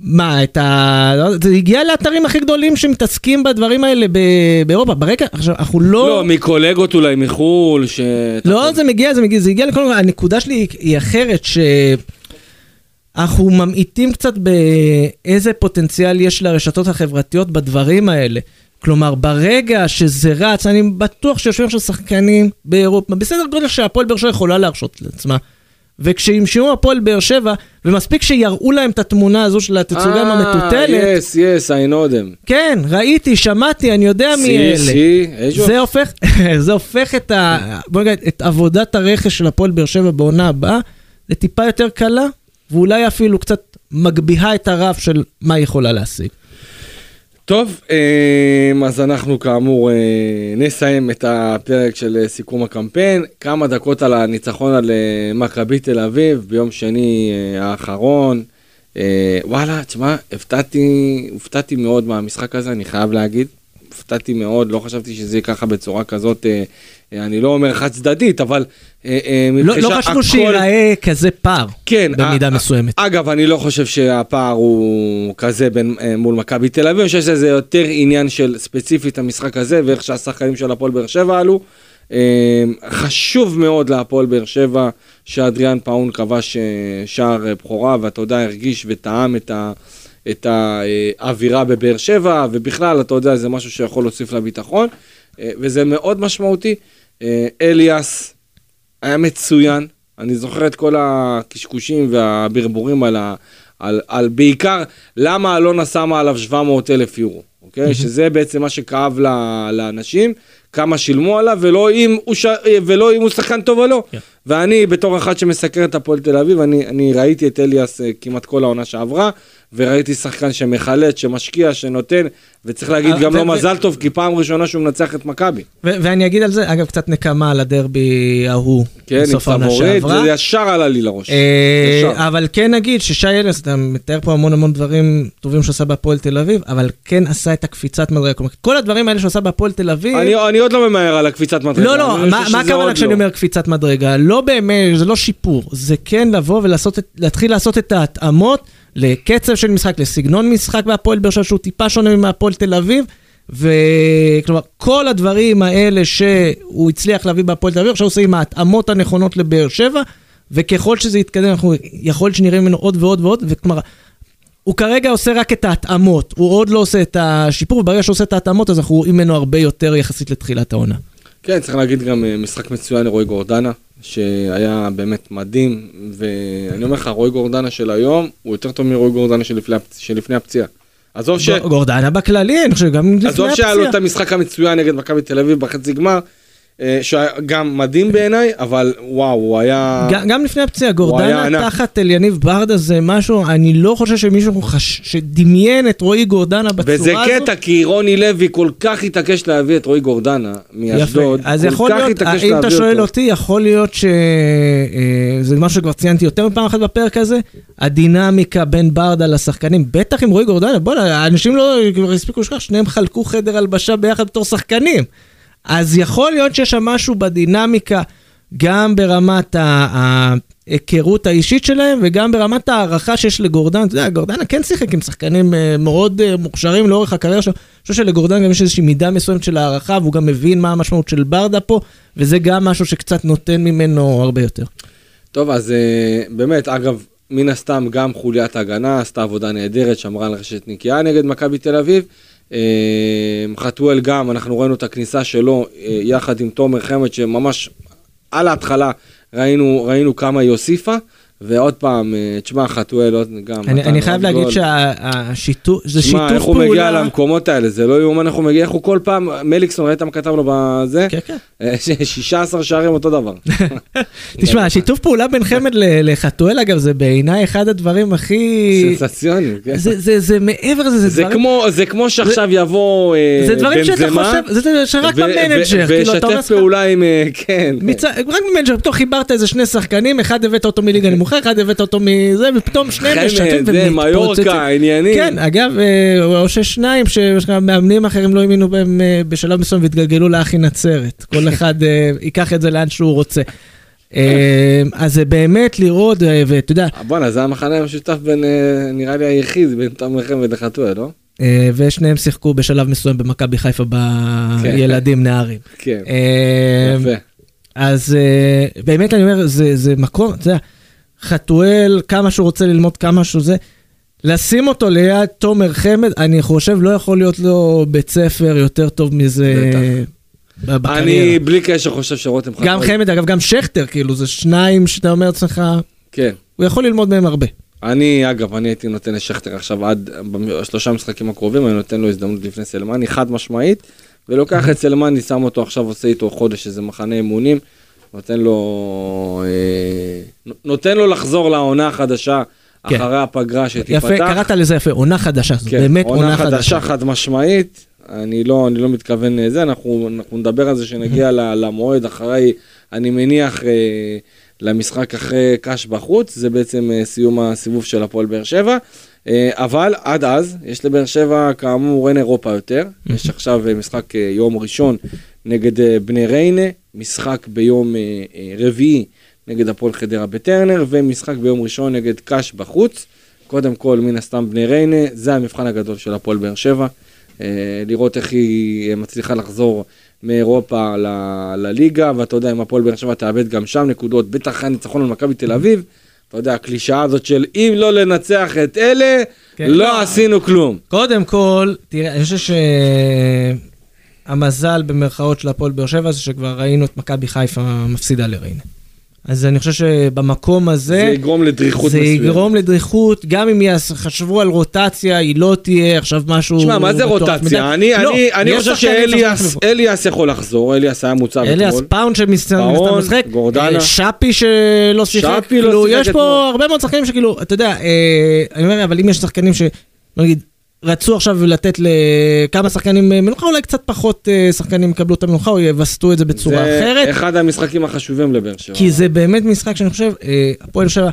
Speaker 3: מה, את ה... לא, זה הגיע לאתרים הכי גדולים שמתעסקים בדברים האלה באירופה. ברגע, עכשיו, אנחנו לא...
Speaker 2: לא, מקולגות אולי מחו"ל, ש...
Speaker 3: לא, זה מגיע, זה מגיע, זה הגיע לכל... הנקודה שלי היא אחרת, שאנחנו ממעיטים קצת באיזה פוטנציאל יש לרשתות החברתיות בדברים האלה. כלומר, ברגע שזה רץ, אני בטוח שיושבים עכשיו שחקנים באירופה, בסדר גודל שהפועל באר שבע יכולה להרשות לעצמה. וכשהמשיכו הפועל באר שבע, ומספיק שיראו להם את התמונה הזו של התצוגה עם המטוטלת.
Speaker 2: אה, יס, יס, I know them.
Speaker 3: כן, ראיתי, שמעתי, אני יודע מי אלה. סי, סי, זה הופך, זה הופך את, ה, בוא נגיד, את עבודת הרכש של הפועל באר שבע בעונה הבאה לטיפה יותר קלה, ואולי אפילו קצת מגביהה את הרף של מה היא יכולה להשיג.
Speaker 2: טוב, אמ, אז אנחנו כאמור אה, נסיים את הפרק של אה, סיכום הקמפיין. כמה דקות על הניצחון על אה, מכבי תל אביב ביום שני האחרון. וואלה, תשמע, הפתעתי, הופתעתי מאוד מהמשחק הזה, אני חייב להגיד. הופתעתי מאוד, לא חשבתי שזה יהיה ככה בצורה כזאת אני לא אומר חד צדדית, אבל...
Speaker 3: אה, אה, לא, לא חשבנו שיראה כזה פער, כן, במידה מסוימת.
Speaker 2: אגב, אני לא חושב שהפער הוא כזה בין, אה, מול מכבי תל אביב, אני חושב שזה יותר עניין של ספציפית המשחק הזה, ואיך שהשחקנים של הפועל באר שבע עלו. חשוב מאוד להפועל באר שבע שאדריאן פאון כבש שער בכורה, ואתה יודע, הרגיש וטעם את ה... את האווירה בבאר שבע, ובכלל, אתה יודע, זה משהו שיכול להוסיף לביטחון, וזה מאוד משמעותי. אה, אליאס, היה מצוין. אני זוכר את כל הקשקושים והברבורים על, ה, על, על בעיקר למה אלונה שמה עליו 700 אלף יורו, אוקיי? שזה בעצם מה שכאב לאנשים. כמה שילמו עליו, ולא אם הוא, ש... ולא אם הוא שחקן טוב או לא. Yeah. כן. ואני, בתור אחד שמסקר את הפועל תל אביב, אני, אני ראיתי את אליאס אה, כמעט כל העונה שעברה, וראיתי שחקן שמחלט, שמשקיע, שנותן, וצריך להגיד אה, גם לו מזל טוב, כי פעם ראשונה שהוא מנצח את מכבי.
Speaker 3: ואני אגיד על זה, אגב, קצת נקמה על הדרבי ההוא,
Speaker 2: כן, בסוף העונה שעברה. זה ישר עלה לי לראש.
Speaker 3: אה, אבל כן נגיד ששי אליאס, אתה מתאר פה המון המון דברים טובים שהוא עשה בהפועל תל אביב, אבל כן עשה את הקפיצת מדרגה. כלומר, כל הדברים האלה שהוא עשה בהפועל תל אביב...
Speaker 2: אני עוד לא ממהר על הקפיצת מדרגה.
Speaker 3: לא, לא, מה הכוונה כשאני לא. אומר קפיצת מדרגה? לא באמת, זה לא שיפור, זה כן לבוא ולהתחיל לעשות את ההתאמות. לקצב של משחק, לסגנון משחק בהפועל באר שבע שהוא טיפה שונה מהפועל תל אביב. וכלומר, כל הדברים האלה שהוא הצליח להביא בהפועל תל אביב, עכשיו עם ההתאמות הנכונות לבאר שבע, וככל שזה יתקדם, אנחנו יכול שנראה ממנו עוד ועוד ועוד, וכלומר, הוא כרגע עושה רק את ההתאמות, הוא עוד לא עושה את השיפור, וברגע שהוא עושה את ההתאמות, אז אנחנו רואים ממנו הרבה יותר יחסית לתחילת העונה.
Speaker 2: כן, צריך להגיד גם אה, משחק מצוין לרועי גורדנה, שהיה באמת מדהים, ואני אומר לך, רועי גורדנה של היום הוא יותר טוב מרועי גורדנה של לפני, של לפני הפציעה. עזוב ש...
Speaker 3: גורדנה בכללי, אני חושב, גם לפני הפציעה.
Speaker 2: עזוב שהיה לו את המשחק המצוין נגד מכבי תל אביב בחצי גמר, שגם מדהים בעיניי, אבל וואו, הוא היה...
Speaker 3: גם לפני הפציעה, גורדנה תחת אליניב ברדה זה משהו, אני לא חושב שמישהו חש... שדמיין את רועי גורדנה בצורה
Speaker 2: הזו. וזה קטע, כי רוני לוי כל כך התעקש להביא את רועי גורדנה מאשדוד.
Speaker 3: אז יכול להיות, אם אתה שואל אותי, יכול להיות שזה אה, משהו שכבר ציינתי יותר מפעם אחת בפרק הזה, הדינמיקה בין ברדה לשחקנים, בטח עם רועי גורדנה, בוא'נה, אנשים לא הספיקו לשכוח, שניהם חלקו חדר הלבשה ביחד בתור שחקנים. אז יכול להיות שיש שם משהו בדינמיקה, גם ברמת ההיכרות האישית שלהם, וגם ברמת ההערכה שיש לגורדן. אתה יודע, גורדנה כן שיחק עם שחקנים אה, מאוד אה, מוכשרים לאורך הקריירה שלו. אני חושב שלגורדן גם יש איזושהי מידה מסוימת של הערכה, והוא גם מבין מה המשמעות של ברדה פה, וזה גם משהו שקצת נותן ממנו הרבה יותר.
Speaker 2: טוב, אז אה, באמת, אגב, מן הסתם גם חוליית ההגנה עשתה עבודה נהדרת, שמרה על רשת נקייה נגד מכבי תל אביב. אמ, חתואל גם, אנחנו ראינו את הכניסה שלו אה, יחד עם תומר חמד, שממש על ההתחלה ראינו, ראינו כמה היא הוסיפה. ועוד פעם, אה, תשמע, חתואל עוד גם...
Speaker 3: אני, אני חייב להגיד שהשיתוף, זה שיתוף פעולה...
Speaker 2: תשמע, איך הוא מגיע למקומות האלה, זה לא יאומן איך הוא מגיע, איך הוא כל פעם, מליקסון, ראית מה כתב לו בזה? כן, כן. 16 שערים אותו דבר.
Speaker 3: תשמע, השיתוף פעולה בין חמד לחתואל, אגב, זה בעיניי אחד הדברים הכי...
Speaker 2: סנסציוניים, כן.
Speaker 3: זה מעבר לזה,
Speaker 2: זה דברים... זה כמו שעכשיו יבוא
Speaker 3: בנזמה. זה דברים שאתה חושב, זה שרק במנג'ר,
Speaker 2: כאילו. ושתף פעולה עם... כן.
Speaker 3: רק במנג'ר, פתאום חיברת איזה שני שחקנים, אחד הבאת אותו מליגה נמוכה, אחד הבאת אותו מזה, ופתאום שניהם משתפים
Speaker 2: ומתפוצצים. מיורקה, עניינים.
Speaker 3: כן, אגב, אה, או ששניים שמאמנים אחרים לא האמינו בהם אה, בשלב מסוים והתגלגלו לאחי נצרת. כל אחד אה, ייקח את זה לאן שהוא רוצה. אז זה באמת לראות, ואתה יודע...
Speaker 2: בואנה, זה המחנה המשותף בין, נראה לי היחיד, בין תום לחם ודחתואל, לא?
Speaker 3: ושניהם שיחקו בשלב מסוים במכבי חיפה בילדים נערים.
Speaker 2: כן, יפה.
Speaker 3: אז באמת אני אומר, זה מקום, אתה יודע, חתואל, כמה שהוא רוצה ללמוד, כמה שהוא זה. לשים אותו ליד תומר חמד, אני חושב לא יכול להיות לו בית ספר יותר טוב מזה
Speaker 2: בקריירה. אני בלי קשר חושב שרותם
Speaker 3: חתואל. גם חמד, אגב, גם שכטר, כאילו, זה שניים שאתה אומר לעצמך,
Speaker 2: כן.
Speaker 3: הוא יכול ללמוד מהם הרבה.
Speaker 2: אני, אגב, אני הייתי נותן לשכטר עכשיו עד בשלושה משחקים הקרובים, אני נותן לו הזדמנות לפני סלמני, חד משמעית, ולוקח את סלמני, שם אותו עכשיו, עושה איתו חודש איזה מחנה אימונים. נותן לו, אה, נותן לו לחזור לעונה החדשה כן. אחרי הפגרה שתיפתח.
Speaker 3: יפה, קראת לזה יפה, עונה חדשה, כן, באמת עונה, עונה חדשה. חדשה
Speaker 2: חד משמעית, אני לא, אני לא מתכוון לזה, אנחנו, אנחנו נדבר על זה שנגיע למועד אחרי, אני מניח, אה, למשחק אחרי קאש בחוץ, זה בעצם אה, סיום הסיבוב של הפועל באר שבע. אבל עד אז, יש לבאר שבע כאמור אין אירופה יותר, יש עכשיו משחק יום ראשון נגד אה, בני ריינה, משחק ביום אה, אה, רביעי נגד הפועל חדרה בטרנר, ומשחק ביום ראשון נגד קאש בחוץ. קודם כל, מן הסתם בני ריינה, זה המבחן הגדול של הפועל באר שבע. לראות איך היא מצליחה לחזור מאירופה ל- לליגה, ואתה יודע, אם הפועל באר שבע תאבד גם שם נקודות, בטח אחרי ניצחון על מכבי תל אביב. אתה יודע, הקלישאה הזאת של אם לא לנצח את אלה, כן, לא, לא עשינו כלום.
Speaker 3: קודם כל, תראה, אני חושב ש... המזל במרכאות של הפועל באר שבע זה שכבר ראינו את מכבי חיפה מפסידה לריינה. אז אני חושב שבמקום הזה...
Speaker 2: זה יגרום לדריכות
Speaker 3: מסוימת. זה יגרום לדריכות, גם אם חשבו על רוטציה, היא לא תהיה עכשיו משהו...
Speaker 2: תשמע, מה זה רוטציה? אני, לא, אני, אני חושב שאליאס יכול לחזור, אליאס היה מוצב
Speaker 3: אתמול. אליאס פאונד שמשחק,
Speaker 2: גורדנה.
Speaker 3: שפי שלא שיחק. שפי לא כאילו, שיחק יש פה הרבה מאוד שחקנים שכאילו, אתה יודע, אה, אני אומר, אבל אם יש שחקנים ש... נגיד, רצו עכשיו לתת לכמה שחקנים מנוחה, אולי קצת פחות אה, שחקנים יקבלו את המנוחה או יווסתו את זה בצורה זה אחרת.
Speaker 2: זה אחד המשחקים החשובים לבאר שבע.
Speaker 3: כי זה באמת משחק שאני חושב, אה, הפועל שבע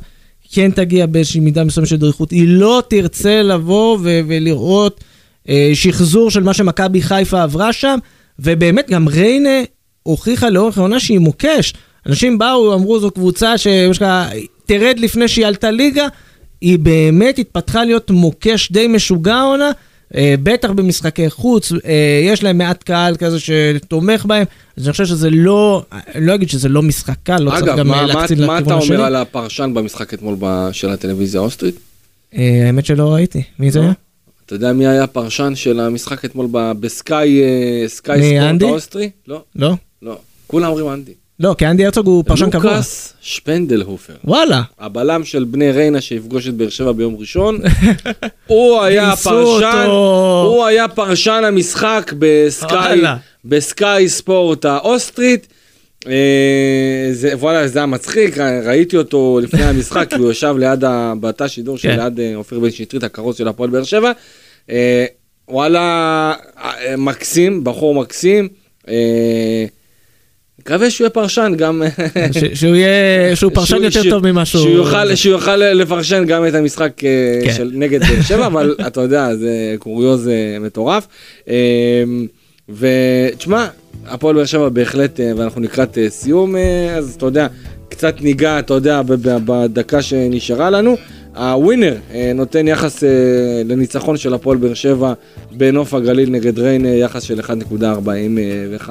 Speaker 3: כן תגיע באיזושהי מידה מסוימת של דריכות. היא לא תרצה לבוא ו- ולראות אה, שחזור של מה שמכבי חיפה עברה שם, ובאמת גם ריינה הוכיחה לאורך העונה שהיא מוקש. אנשים באו, אמרו זו קבוצה שתרד לפני שהיא עלתה ליגה. היא באמת התפתחה להיות מוקש די משוגע עונה, אה, בטח במשחקי חוץ, אה, יש להם מעט קהל כזה שתומך בהם, אז אני חושב שזה לא, אני לא אגיד שזה לא משחק קל, לא צריך גם
Speaker 2: אה, להקצין לכיוון השני. אגב, מה אתה אומר על הפרשן במשחק אתמול של הטלוויזיה האוסטרית?
Speaker 3: האמת שלא ראיתי, מי זה לא? היה?
Speaker 2: אתה יודע מי היה הפרשן של המשחק אתמול ב-Sky Sport האוסטרי?
Speaker 3: לא. לא?
Speaker 2: לא. כולם אומרים אנדי.
Speaker 3: לא, כי אנדי הרצוג הוא פרשן קבוע.
Speaker 2: לוקאס שפנדלהופר.
Speaker 3: וואלה.
Speaker 2: הבלם של בני ריינה שיפגוש את באר שבע ביום ראשון. הוא היה פרשן, הוא היה פרשן המשחק בסקאי, בסקאי ספורט האוסטרית. אה, זה, וואלה, זה היה מצחיק, ראיתי אותו לפני המשחק, כי הוא ישב ליד בתא שידור של כן. ליד אה, אופיר בן שטרית, הכרוז של הפועל באר שבע. אה, וואלה, מקסים, בחור מקסים. מקווה שהוא יהיה פרשן גם...
Speaker 3: שהוא יהיה, שהוא פרשן יותר טוב ממה שהוא...
Speaker 2: שהוא יוכל לפרשן גם את המשחק אה, כן. של נגד באר שבע, אבל אתה יודע, זה קוריוז אה, מטורף. אמ, ותשמע, הפועל באר שבע בהחלט, אה, ואנחנו לקראת סיום, אז אתה יודע, קצת ניגע, אתה יודע, בדקה שנשארה לנו. הווינר אה, נותן יחס אה, לניצחון של הפועל באר שבע בנוף הגליל נגד ריינה, יחס של 1.45,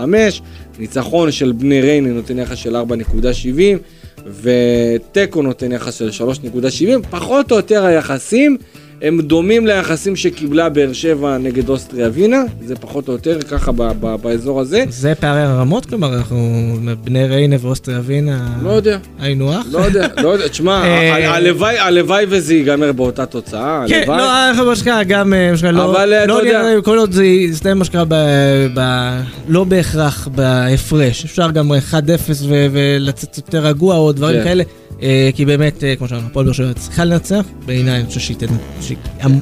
Speaker 2: ניצחון של בני ריינה נותן יחס של 4.70 ותיקו נותן יחס של 3.70, פחות או יותר היחסים הם דומים ליחסים שקיבלה באר שבע נגד אוסטריה ווינה, זה פחות או יותר ככה ב- ב- באזור הזה.
Speaker 3: זה פערי הרמות? כלומר, אנחנו בני ריינה ואוסטריה ווינה...
Speaker 2: לא יודע.
Speaker 3: היינו אח?
Speaker 2: לא יודע, לא יודע. תשמע, אה, הלוואי וזה ייגמר באותה תוצאה,
Speaker 3: כן, לא, איך מה שקרה, גם, אה, מה שקרה, לא, אבל אה, לא יודע... כל עוד זה יסתיים מה שקרה, לא בהכרח בהפרש. אפשר גם 1-0 ולצאת יותר רגוע או דברים כן. כאלה. כי באמת, כמו שאמרנו, הפועל באר שבע צריכה לנצח, בעיניי אני חושב שהיא אמ-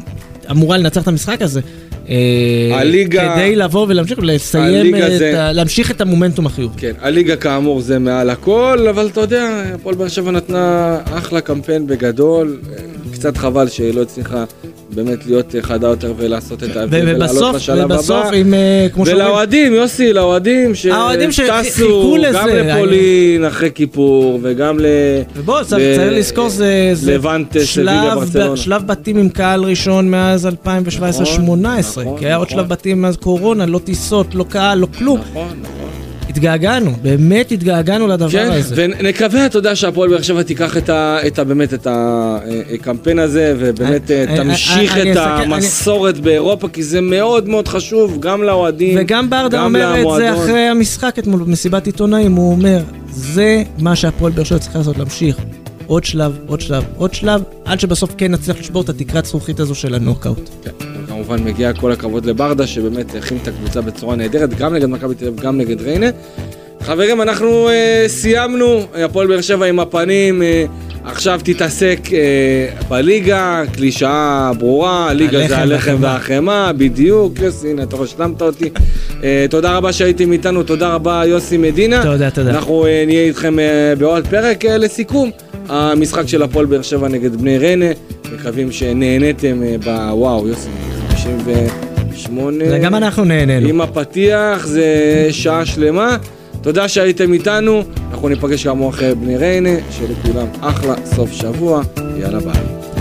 Speaker 3: אמורה לנצח את המשחק הזה.
Speaker 2: אה, הליגה...
Speaker 3: כדי לבוא ולהמשיך ולסיים, את זה... להמשיך את המומנטום החיובי.
Speaker 2: כן, הליגה כאמור זה מעל הכל, אבל אתה יודע, הפועל באר שבע נתנה אחלה קמפיין בגדול, קצת חבל שהיא לא הצליחה באמת להיות חדה יותר ולעשות את ההבדל ולעלות לשלב
Speaker 3: ובסוף, הבא. עם, אה, כמו.
Speaker 2: ולאוהדים, יוסי, לאוהדים שטסו גם לפולין אחרי כיפור וגם ל...
Speaker 3: ובוא, צריך לזכור, זה, שלב בתים עם קהל ראשון מאז 2017-2018, נכון, נכון, כי היה עוד נכון. שלב בתים מאז קורונה, לא טיסות, לא קהל, לא כלום. נכון, נכון. התגעגענו, באמת התגעגענו לדבר כן, הזה.
Speaker 2: ונקווה, אתה יודע, שהפועל באר שבע תיקח את ה, את ה, באמת את הקמפיין הזה, ובאמת אני, אה, תמשיך אני, את אני, המסורת אני... באירופה, כי זה מאוד מאוד חשוב, גם לאוהדים,
Speaker 3: וגם ברדה אומר. את זה אחרי המשחק אתמול במסיבת עיתונאים, הוא אומר, זה מה שהפועל באר שבע צריכה לעשות, להמשיך. עוד שלב, עוד שלב, עוד שלב, עד שבסוף כן נצליח לשבור את התקרת זכוכית הזו של הנוקאוט.
Speaker 2: כן, כמובן מגיע כל הכבוד לברדה, שבאמת הכין את הקבוצה בצורה נהדרת, גם נגד מכבי תל אביב, גם נגד ריינה. חברים, אנחנו אה, סיימנו, הפועל באר שבע עם הפנים, אה, עכשיו תתעסק אה, בליגה, קלישאה ברורה, הליגה זה הלחם והחמאה, בדיוק, יוסי, הנה אתה רשמת אותי. אה, תודה רבה שהייתם איתנו, תודה רבה יוסי מדינה.
Speaker 3: תודה, תודה.
Speaker 2: אנחנו אה, נהיה איתכם אה, בעוד פרק אה, לסיכום. המשחק של הפועל באר שבע נגד בני ריינה, מקווים שנהניתם אה, בוואו, יוסי, 58.
Speaker 3: וגם אנחנו נהנינו.
Speaker 2: עם הפתיח זה שעה שלמה. תודה שהייתם איתנו, אנחנו ניפגש גם אחרי בני ריינה, שלכולם אחלה סוף שבוע, יאללה ביי.